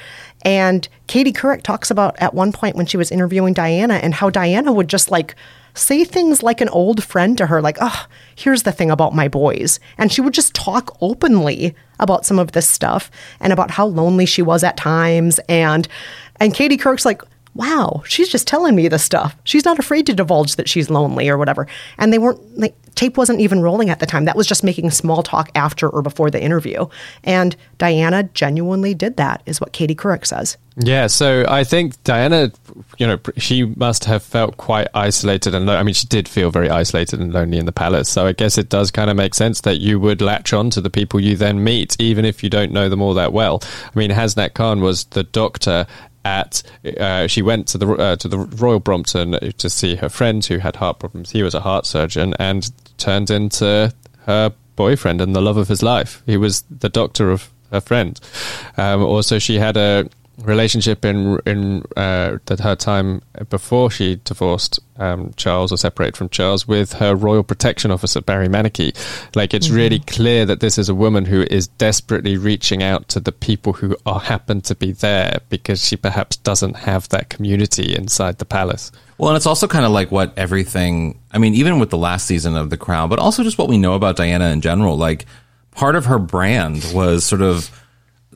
and Katie Couric talks about at one point when she was interviewing Diana and how Diana would just like say things like an old friend to her, like, oh, here's the thing about my boys. And she would just talk openly about some of this stuff and about how lonely she was at times. And and Katie Couric's like, wow, she's just telling me this stuff. She's not afraid to divulge that she's lonely or whatever. And they weren't like tape wasn't even rolling at the time. That was just making small talk after or before the interview. And Diana genuinely did that, is what Katie Couric says. Yeah, so I think Diana, you know, she must have felt quite isolated and lo- I mean, she did feel very isolated and lonely in the palace. So I guess it does kind of make sense that you would latch on to the people you then meet, even if you don't know them all that well. I mean, Hasnat Khan was the doctor at uh, she went to the uh, to the Royal Brompton to see her friend who had heart problems. He was a heart surgeon and turned into her boyfriend and the love of his life. He was the doctor of her friend. Um, also, she had a relationship in in uh, that her time before she divorced um, Charles or separated from Charles with her royal protection officer Barry Mannakee. Like it's really clear that this is a woman who is desperately reaching out to the people who are happen to be there because she perhaps doesn't have that community inside the palace. Well, and it's also kind of like what everything, I mean, even with the last season of The Crown, but also just what we know about Diana in general. Like, part of her brand was sort of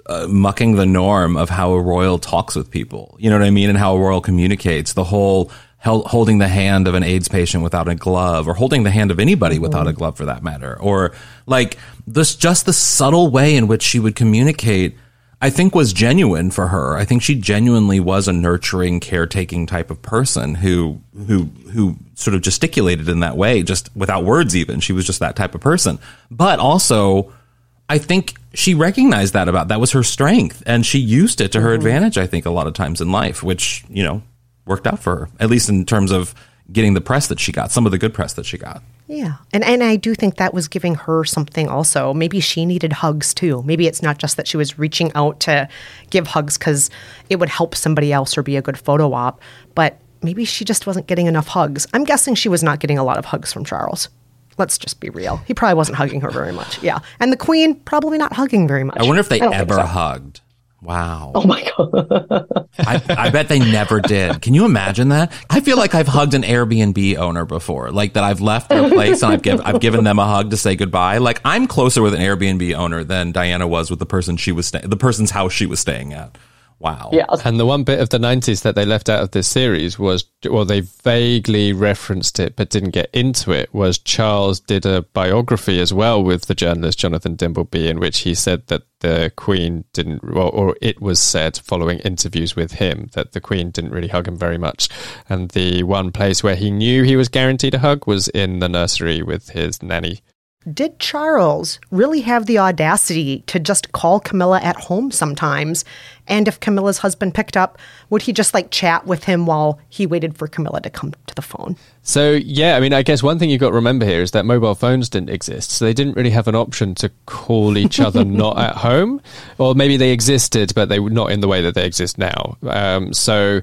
uh, mucking the norm of how a royal talks with people. You know what I mean? And how a royal communicates. The whole hel- holding the hand of an AIDS patient without a glove, or holding the hand of anybody without a glove for that matter, or like this, just the subtle way in which she would communicate. I think was genuine for her. I think she genuinely was a nurturing, caretaking type of person who who who sort of gesticulated in that way, just without words. Even she was just that type of person. But also, I think she recognized that about that was her strength, and she used it to her mm-hmm. advantage. I think a lot of times in life, which you know worked out for her, at least in terms of getting the press that she got, some of the good press that she got. Yeah. And and I do think that was giving her something also. Maybe she needed hugs too. Maybe it's not just that she was reaching out to give hugs cuz it would help somebody else or be a good photo op, but maybe she just wasn't getting enough hugs. I'm guessing she was not getting a lot of hugs from Charles. Let's just be real. He probably wasn't hugging her very much. Yeah. And the queen probably not hugging very much. I wonder if they ever so. hugged. Wow. Oh my god. I, I bet they never did. Can you imagine that? I feel like I've hugged an Airbnb owner before, like that I've left their place and I've, give, I've given them a hug to say goodbye. Like I'm closer with an Airbnb owner than Diana was with the person she was staying, the person's house she was staying at. Wow. Yeah. And the one bit of the 90s that they left out of this series was, well, they vaguely referenced it but didn't get into it, was Charles did a biography as well with the journalist Jonathan Dimbleby, in which he said that the Queen didn't, well, or it was said following interviews with him that the Queen didn't really hug him very much. And the one place where he knew he was guaranteed a hug was in the nursery with his nanny. Did Charles really have the audacity to just call Camilla at home sometimes? And if Camilla's husband picked up, would he just like chat with him while he waited for Camilla to come to the phone? So yeah, I mean, I guess one thing you've got to remember here is that mobile phones didn't exist, so they didn't really have an option to call each other not at home, or maybe they existed, but they were not in the way that they exist now. Um, so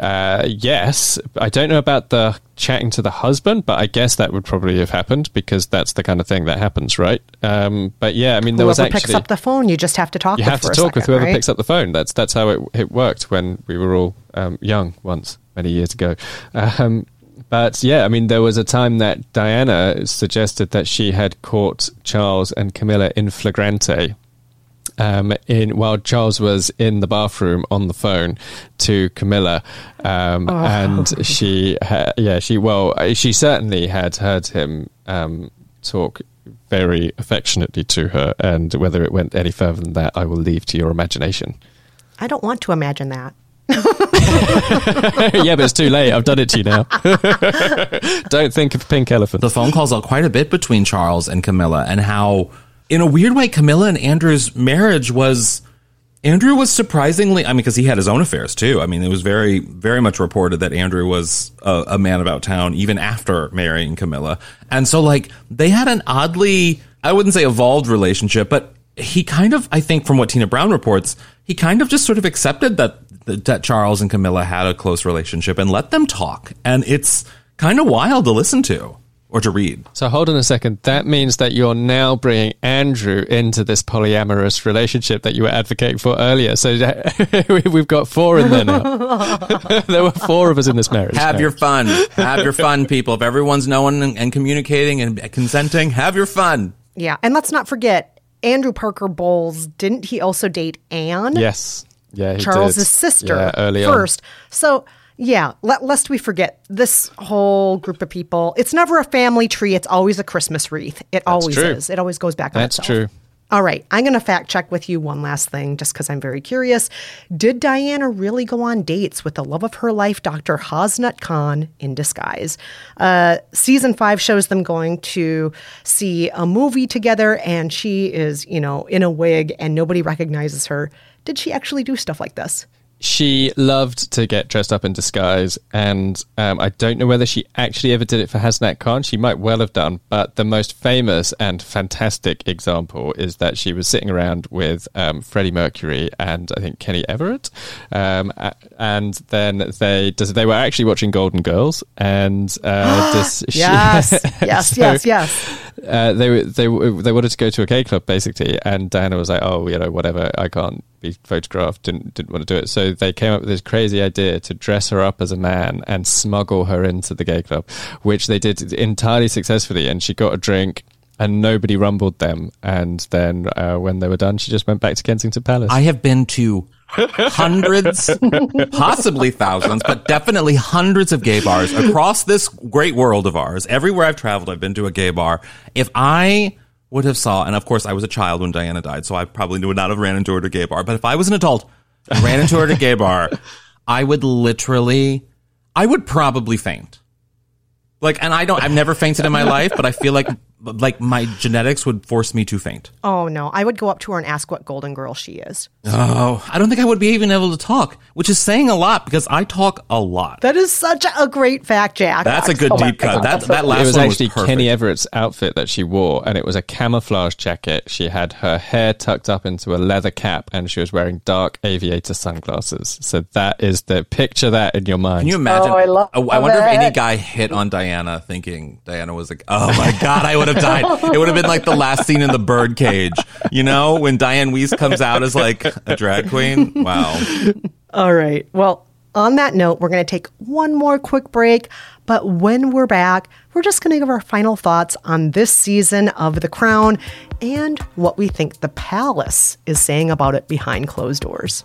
uh, yes, I don't know about the chatting to the husband, but I guess that would probably have happened because that's the kind of thing that happens, right? Um, but yeah, I mean, there whoever was actually picks up the phone, you just have to talk you with have to talk with whoever right? picks up the phone. That's that's how it, it worked when we were all um, young once many years ago. Um, but yeah, I mean, there was a time that Diana suggested that she had caught Charles and Camilla in flagrante. Um, in while Charles was in the bathroom on the phone to Camilla, um, Oh. and she, ha- yeah, she well, she certainly had heard him um, talk very affectionately to her, and whether it went any further than that, I will leave to your imagination. I don't want to imagine that. yeah, but it's too late. I've done it to you now. Don't think of pink elephant. the phone calls out quite a bit between Charles and Camilla and how, in a weird way, Camilla and Andrew's marriage was. Andrew was surprisingly, I mean, because he had his own affairs too. I mean, it was very, very much reported that Andrew was a, a man about town even after marrying Camilla. And so, like, they had an oddly, I wouldn't say evolved relationship, but he kind of, I think, from what Tina Brown reports, he kind of just sort of accepted that that Charles and Camilla had a close relationship and let them talk. And it's kind of wild to listen to or to read. So hold on a second. That means that you're now bringing Andrew into this polyamorous relationship that you were advocating for earlier. So we've got four in there now. there were four of us in this marriage. Have now. your fun. Have your fun, people. If everyone's knowing and, and communicating and consenting, have your fun. Yeah, and let's not forget Andrew Parker Bowles. Didn't he also date Anne? yes. Yeah, he Charles's did. sister Yeah, early on. first. So yeah, let, lest we forget this whole group of people. It's never a family tree. It's always a Christmas wreath. It always true. is. It always goes back on That's itself. true. All right, I'm going to fact check with you one last thing just because I'm very curious. Did Diana really go on dates with the love of her life, Dr. Hasnat Khan, in disguise? Uh, season five shows them going to see a movie together, and she is, you know, in a wig and nobody recognizes her. Did she actually do stuff like this? She loved to get dressed up in disguise, and um, I don't know whether she actually ever did it for Hasnat Khan. She might well have done, but the most famous and fantastic example is that she was sitting around with um, Freddie Mercury and I think Kenny Everett, um, and then they they were actually watching Golden Girls, and uh, this, she- Yes, yes, So, yes, yes. Uh, they they they wanted to go to a gay club basically, and Diana was like, "Oh, you know, whatever, I can't be photographed." Didn't didn't want to do it, so they came up with this crazy idea to dress her up as a man and smuggle her into the gay club, which they did entirely successfully, and she got a drink. And nobody rumbled them. And then uh, when they were done, she just went back to Kensington Palace. I have been to hundreds, possibly thousands, but definitely hundreds of gay bars across this great world of ours. Everywhere I've traveled, I've been to a gay bar. If I would have saw, and of course I was a child when Diana died, so I probably would not have ran into her at a gay bar. But if I was an adult ran into her at a gay bar, I would literally, I would probably faint. Like, and I don't, I've never fainted in my life, but I feel like, like my genetics would force me to faint. Oh no, I would go up to her and ask what Golden Girl she is. Oh, I don't think I would be even able to talk, which is saying a lot because I talk a lot. That is such a great fact, Jack. That's a good deep cut. That that last it was one actually was perfect. Kenny Everett's outfit that she wore, and it was a camouflage jacket. She had her hair tucked up into a leather cap, and she was wearing dark aviator sunglasses. So that is the picture that in your mind. Can you imagine? Oh, I love I wonder if any guy hit on Diana thinking Diana was like, "Oh my god, I would have died." It would have been like the last scene in the Birdcage, you know, when Dianne Wiest comes out as like a drag queen. Wow. All right. Well, on that note, we're going to take one more quick break. But when we're back, we're just going to give our final thoughts on this season of The Crown and what we think the palace is saying about it behind closed doors.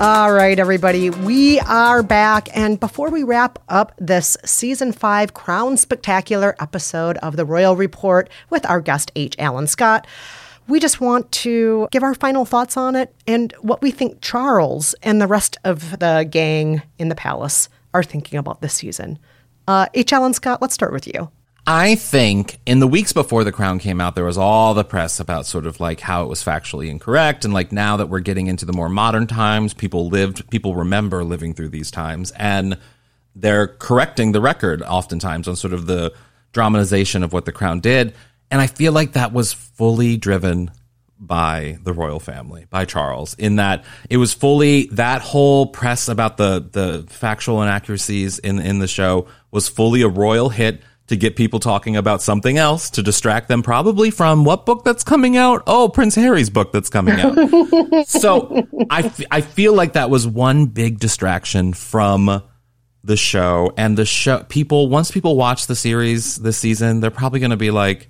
All right, everybody, we are back. And before we wrap up this season five Crown Spectacular episode of the Royal Report with our guest H. Alan Scott, we just want to give our final thoughts on it and what we think Charles and the rest of the gang in the palace are thinking about this season. Uh, H. Alan Scott, let's start with you. I think in the weeks before The Crown came out, there was all the press about sort of like how it was factually incorrect. And like now that we're getting into the more modern times, people lived, people remember living through these times and they're correcting the record oftentimes on sort of the dramatization of what The Crown did. And I feel like that was fully driven by the royal family, by Charles, in that it was fully that whole press about the the factual inaccuracies in in the show was fully a royal hit to get people talking about something else to distract them probably from what book that's coming out? Oh prince harry's book that's coming out. So I, f- I feel like that was one big distraction from the show and the show people once people watch the series this season they're probably going to be like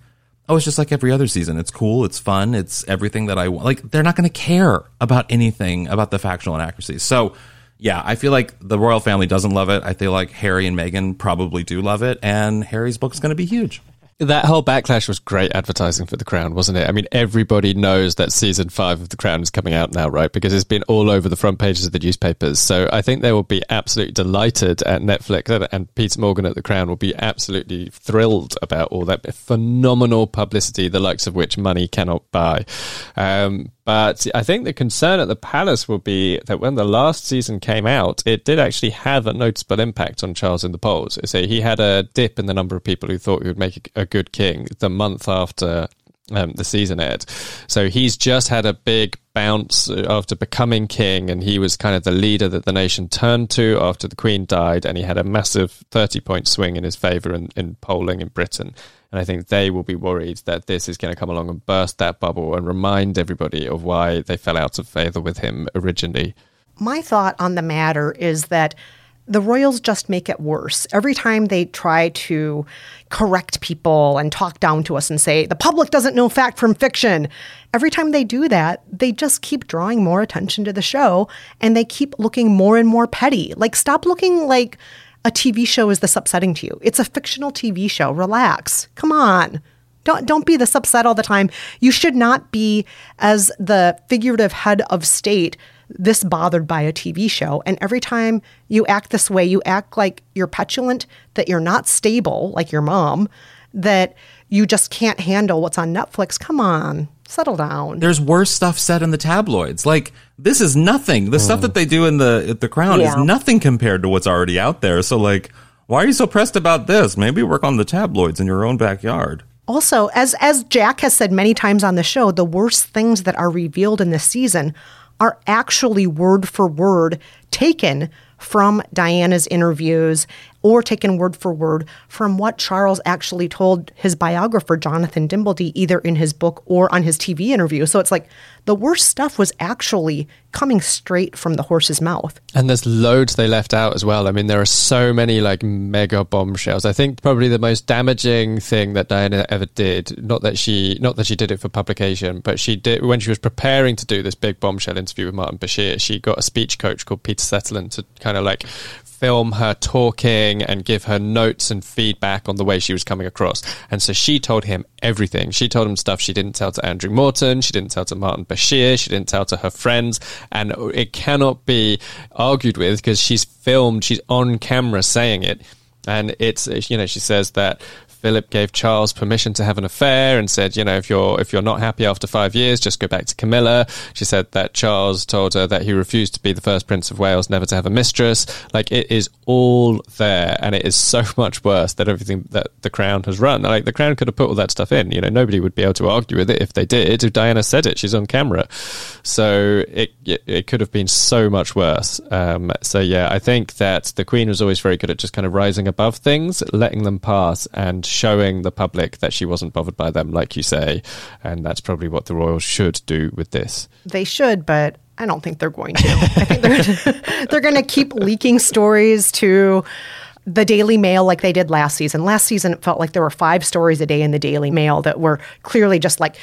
oh it's just like every other season. It's cool. It's fun. It's everything that i want like they're not going to care about anything about the factual inaccuracies. So yeah, I feel like the royal family doesn't love it. I feel like Harry and Meghan probably do love it, and Harry's book is going to be huge. That whole backlash was great advertising for The Crown, wasn't it? I mean, everybody knows that season five of The Crown is coming out now, right? Because it's been all over the front pages of the newspapers. So I think they will be absolutely delighted at Netflix and Peter Morgan at The Crown will be absolutely thrilled about all that phenomenal publicity, the likes of which money cannot buy. Um, but I think the concern at the Palace will be that when the last season came out, it did actually have a noticeable impact on Charles in the polls. So he had a dip in the number of people who thought he would make a good king the month after um, the season aired. So he's just had a big bounce after becoming king, and he was kind of the leader that the nation turned to after the Queen died, and he had a massive 30 point swing in his favour in, in polling in Britain. And I think they will be worried that this is going to come along and burst that bubble and remind everybody of why they fell out of favour with him originally. My thought on the matter is that the Royals just make it worse. Every time they try to correct people and talk down to us and say, the public doesn't know fact from fiction, every time they do that, they just keep drawing more attention to the show and they keep looking more and more petty. Like, stop looking like a TV show is this upsetting to you. It's a fictional TV show. Relax. Come on. Don't don't be this upset all the time. You should not be as the figurative head of state this bothered by a TV show. And every time you act this way, you act like you're petulant, that you're not stable, like your mom, that you just can't handle what's on Netflix. Come on, settle down. There's worse stuff said in the tabloids. Like this is nothing. The stuff that they do in the at the Crown is nothing compared to what's already out there. So like, why are you so pressed about this? Maybe work on the tabloids in your own backyard. Also, as as Jack has said many times on the show, the worst things that are revealed in this season are actually word for word taken from Diana's interviews or taken word for word from what Charles actually told his biographer Jonathan Dimbleby either in his book or on his TV interview. So it's like the worst stuff was actually coming straight from the horse's mouth. And there's loads they left out as well. I mean, there are so many like mega bombshells. I think probably the most damaging thing that Diana ever did, not that she, not that she did it for publication, but she did when she was preparing to do this big bombshell interview with Martin Bashir. She got a speech coach called Peter Settelen to kind of like film her talking and give her notes and feedback on the way she was coming across. And so she told him everything. She told him stuff she didn't tell to Andrew Morton, she didn't tell to Martin Bashir, she didn't tell to her friends. And it cannot be argued with because she's filmed, she's on camera saying it. And it's, you know, she says that Philip gave Charles permission to have an affair and said, you know, if you're if you're not happy after five years, just go back to Camilla. She said that Charles told her that he refused to be the first Prince of Wales, never to have a mistress. Like it is all there, and it is so much worse than everything that the Crown has run. Like the Crown could have put all that stuff in. You know, nobody would be able to argue with it if they did. If Diana said it, she's on camera, so it it, it could have been so much worse. Um, so yeah, I think that the Queen was always very good at just kind of rising above things, letting them pass, and showing the public that she wasn't bothered by them, like you say. And that's probably what the royals should do with this. They should, but I don't think they're going to. I think they're they're going to keep leaking stories to the Daily Mail like they did last season. Last season, it felt like there were five stories a day in the Daily Mail that were clearly just like,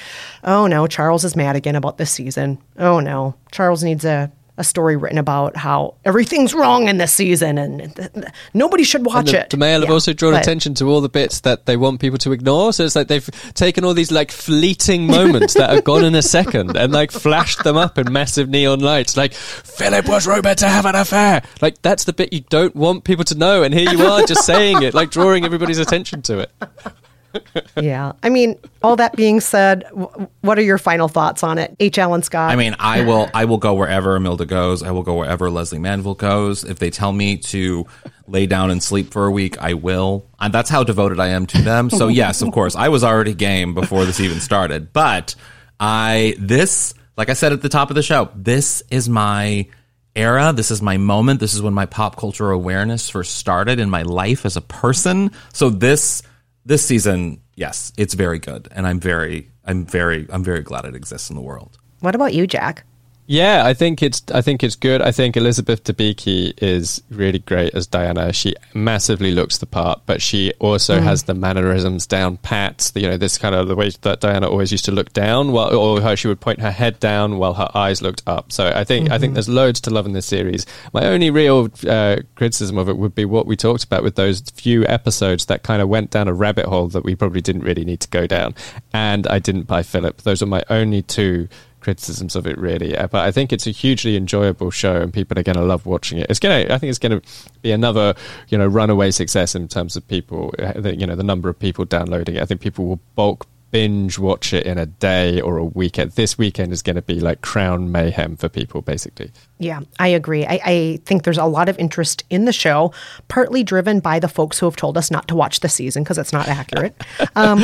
oh no, Charles is mad again about this season. Oh no, Charles needs a a story written about how everything's wrong in this season and th- th- nobody should watch the, it. the Mail have also drawn but- attention to all the bits that they want people to ignore. So it's like they've taken all these like fleeting moments that are gone in a second and like flashed them up in massive neon lights. Like Philip was rumored to have an affair. Like that's the bit you don't want people to know, and here you are just saying it, like drawing everybody's attention to it. Yeah. I mean, all that being said, w- what are your final thoughts on it? H. Alan Scott. I mean, I will I will go wherever Imelda goes. I will go wherever Lesley Manville goes. If they tell me to lay down and sleep for a week, I will. And that's how devoted I am to them. So yes, of course, I was already game before this even started. But I this, like I said at the top of the show, this is my era. This is my moment. This is when my pop culture awareness first started in my life as a person. So this this season, yes, it's very good, and I'm very, I'm very, I'm very glad it exists in the world. what about you, Jack? Yeah, I think it's I think it's good. I think Elizabeth Debicki is really great as Diana. She massively looks the part, but she also has the mannerisms down pat. You know, this kind of the way that Diana always used to look down, while or how she would point her head down while her eyes looked up. So I think I think there's loads to love in this series. My only real uh, criticism of it would be what we talked about with those few episodes that kind of went down a rabbit hole that we probably didn't really need to go down, and I didn't buy Philip. Those are my only two criticisms of it really. Uh, but i think it's a hugely enjoyable show and people are going to love watching it. It's going to i think it's going to be another you know runaway success in terms of people uh, you know the number of people downloading it. I think people will bulk binge watch it in a day or a weekend this weekend is going to be like crown mayhem for people basically Yeah, I agree. I, I think there's a lot of interest in the show, partly driven by the folks who have told us not to watch the season because it's not accurate. um,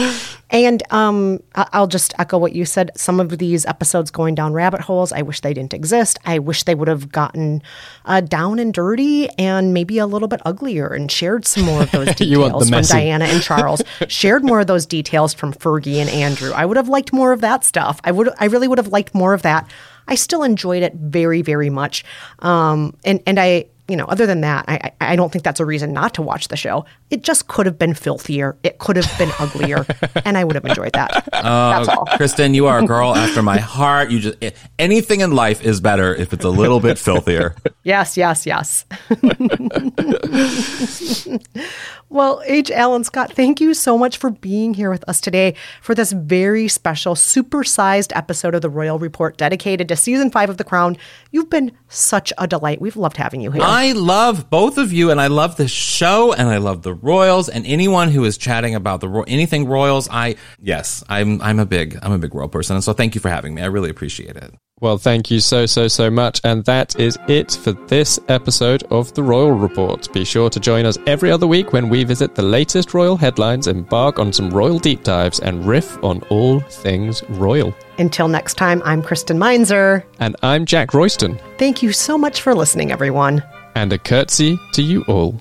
and um, I'll just echo what you said. Some of these episodes going down rabbit holes, I wish they didn't exist. I wish they would have gotten uh, down and dirty and maybe a little bit uglier and shared some more of those details from. Diana and Charles. shared more of those details from Fergie and Andrew. I would have liked more of that stuff. I would. I really would have liked more of that. I still enjoyed it very, very much. Um, and and I, you know, other than that, I I I don't think that's a reason not to watch the show. It just could have been filthier. It could have been uglier, and I would have enjoyed that. Uh, that's all. Kristen, you are a girl after my heart. You just anything in life is better if it's a little bit filthier. Yes, yes, yes. well, H. Alan Scott, thank you so much for being here with us today for this very special, supersized episode of the Royal Report dedicated to season five of The Crown. You've been such a delight. We've loved having you here. I love both of you, and I love this show, and I love the Royals, and anyone who is chatting about the anything Royals. I yes, I'm I'm a big I'm a big Royal person, and so thank you for having me. I really appreciate it. Well, thank you so, so, so much. And that is it for this episode of The Royal Report. Be sure to join us every other week when we visit the latest royal headlines, embark on some royal deep dives, and riff on all things royal. Until next time, I'm Kristen Meinzer. And I'm Jack Royston. Thank you so much for listening, everyone. And a curtsy to you all.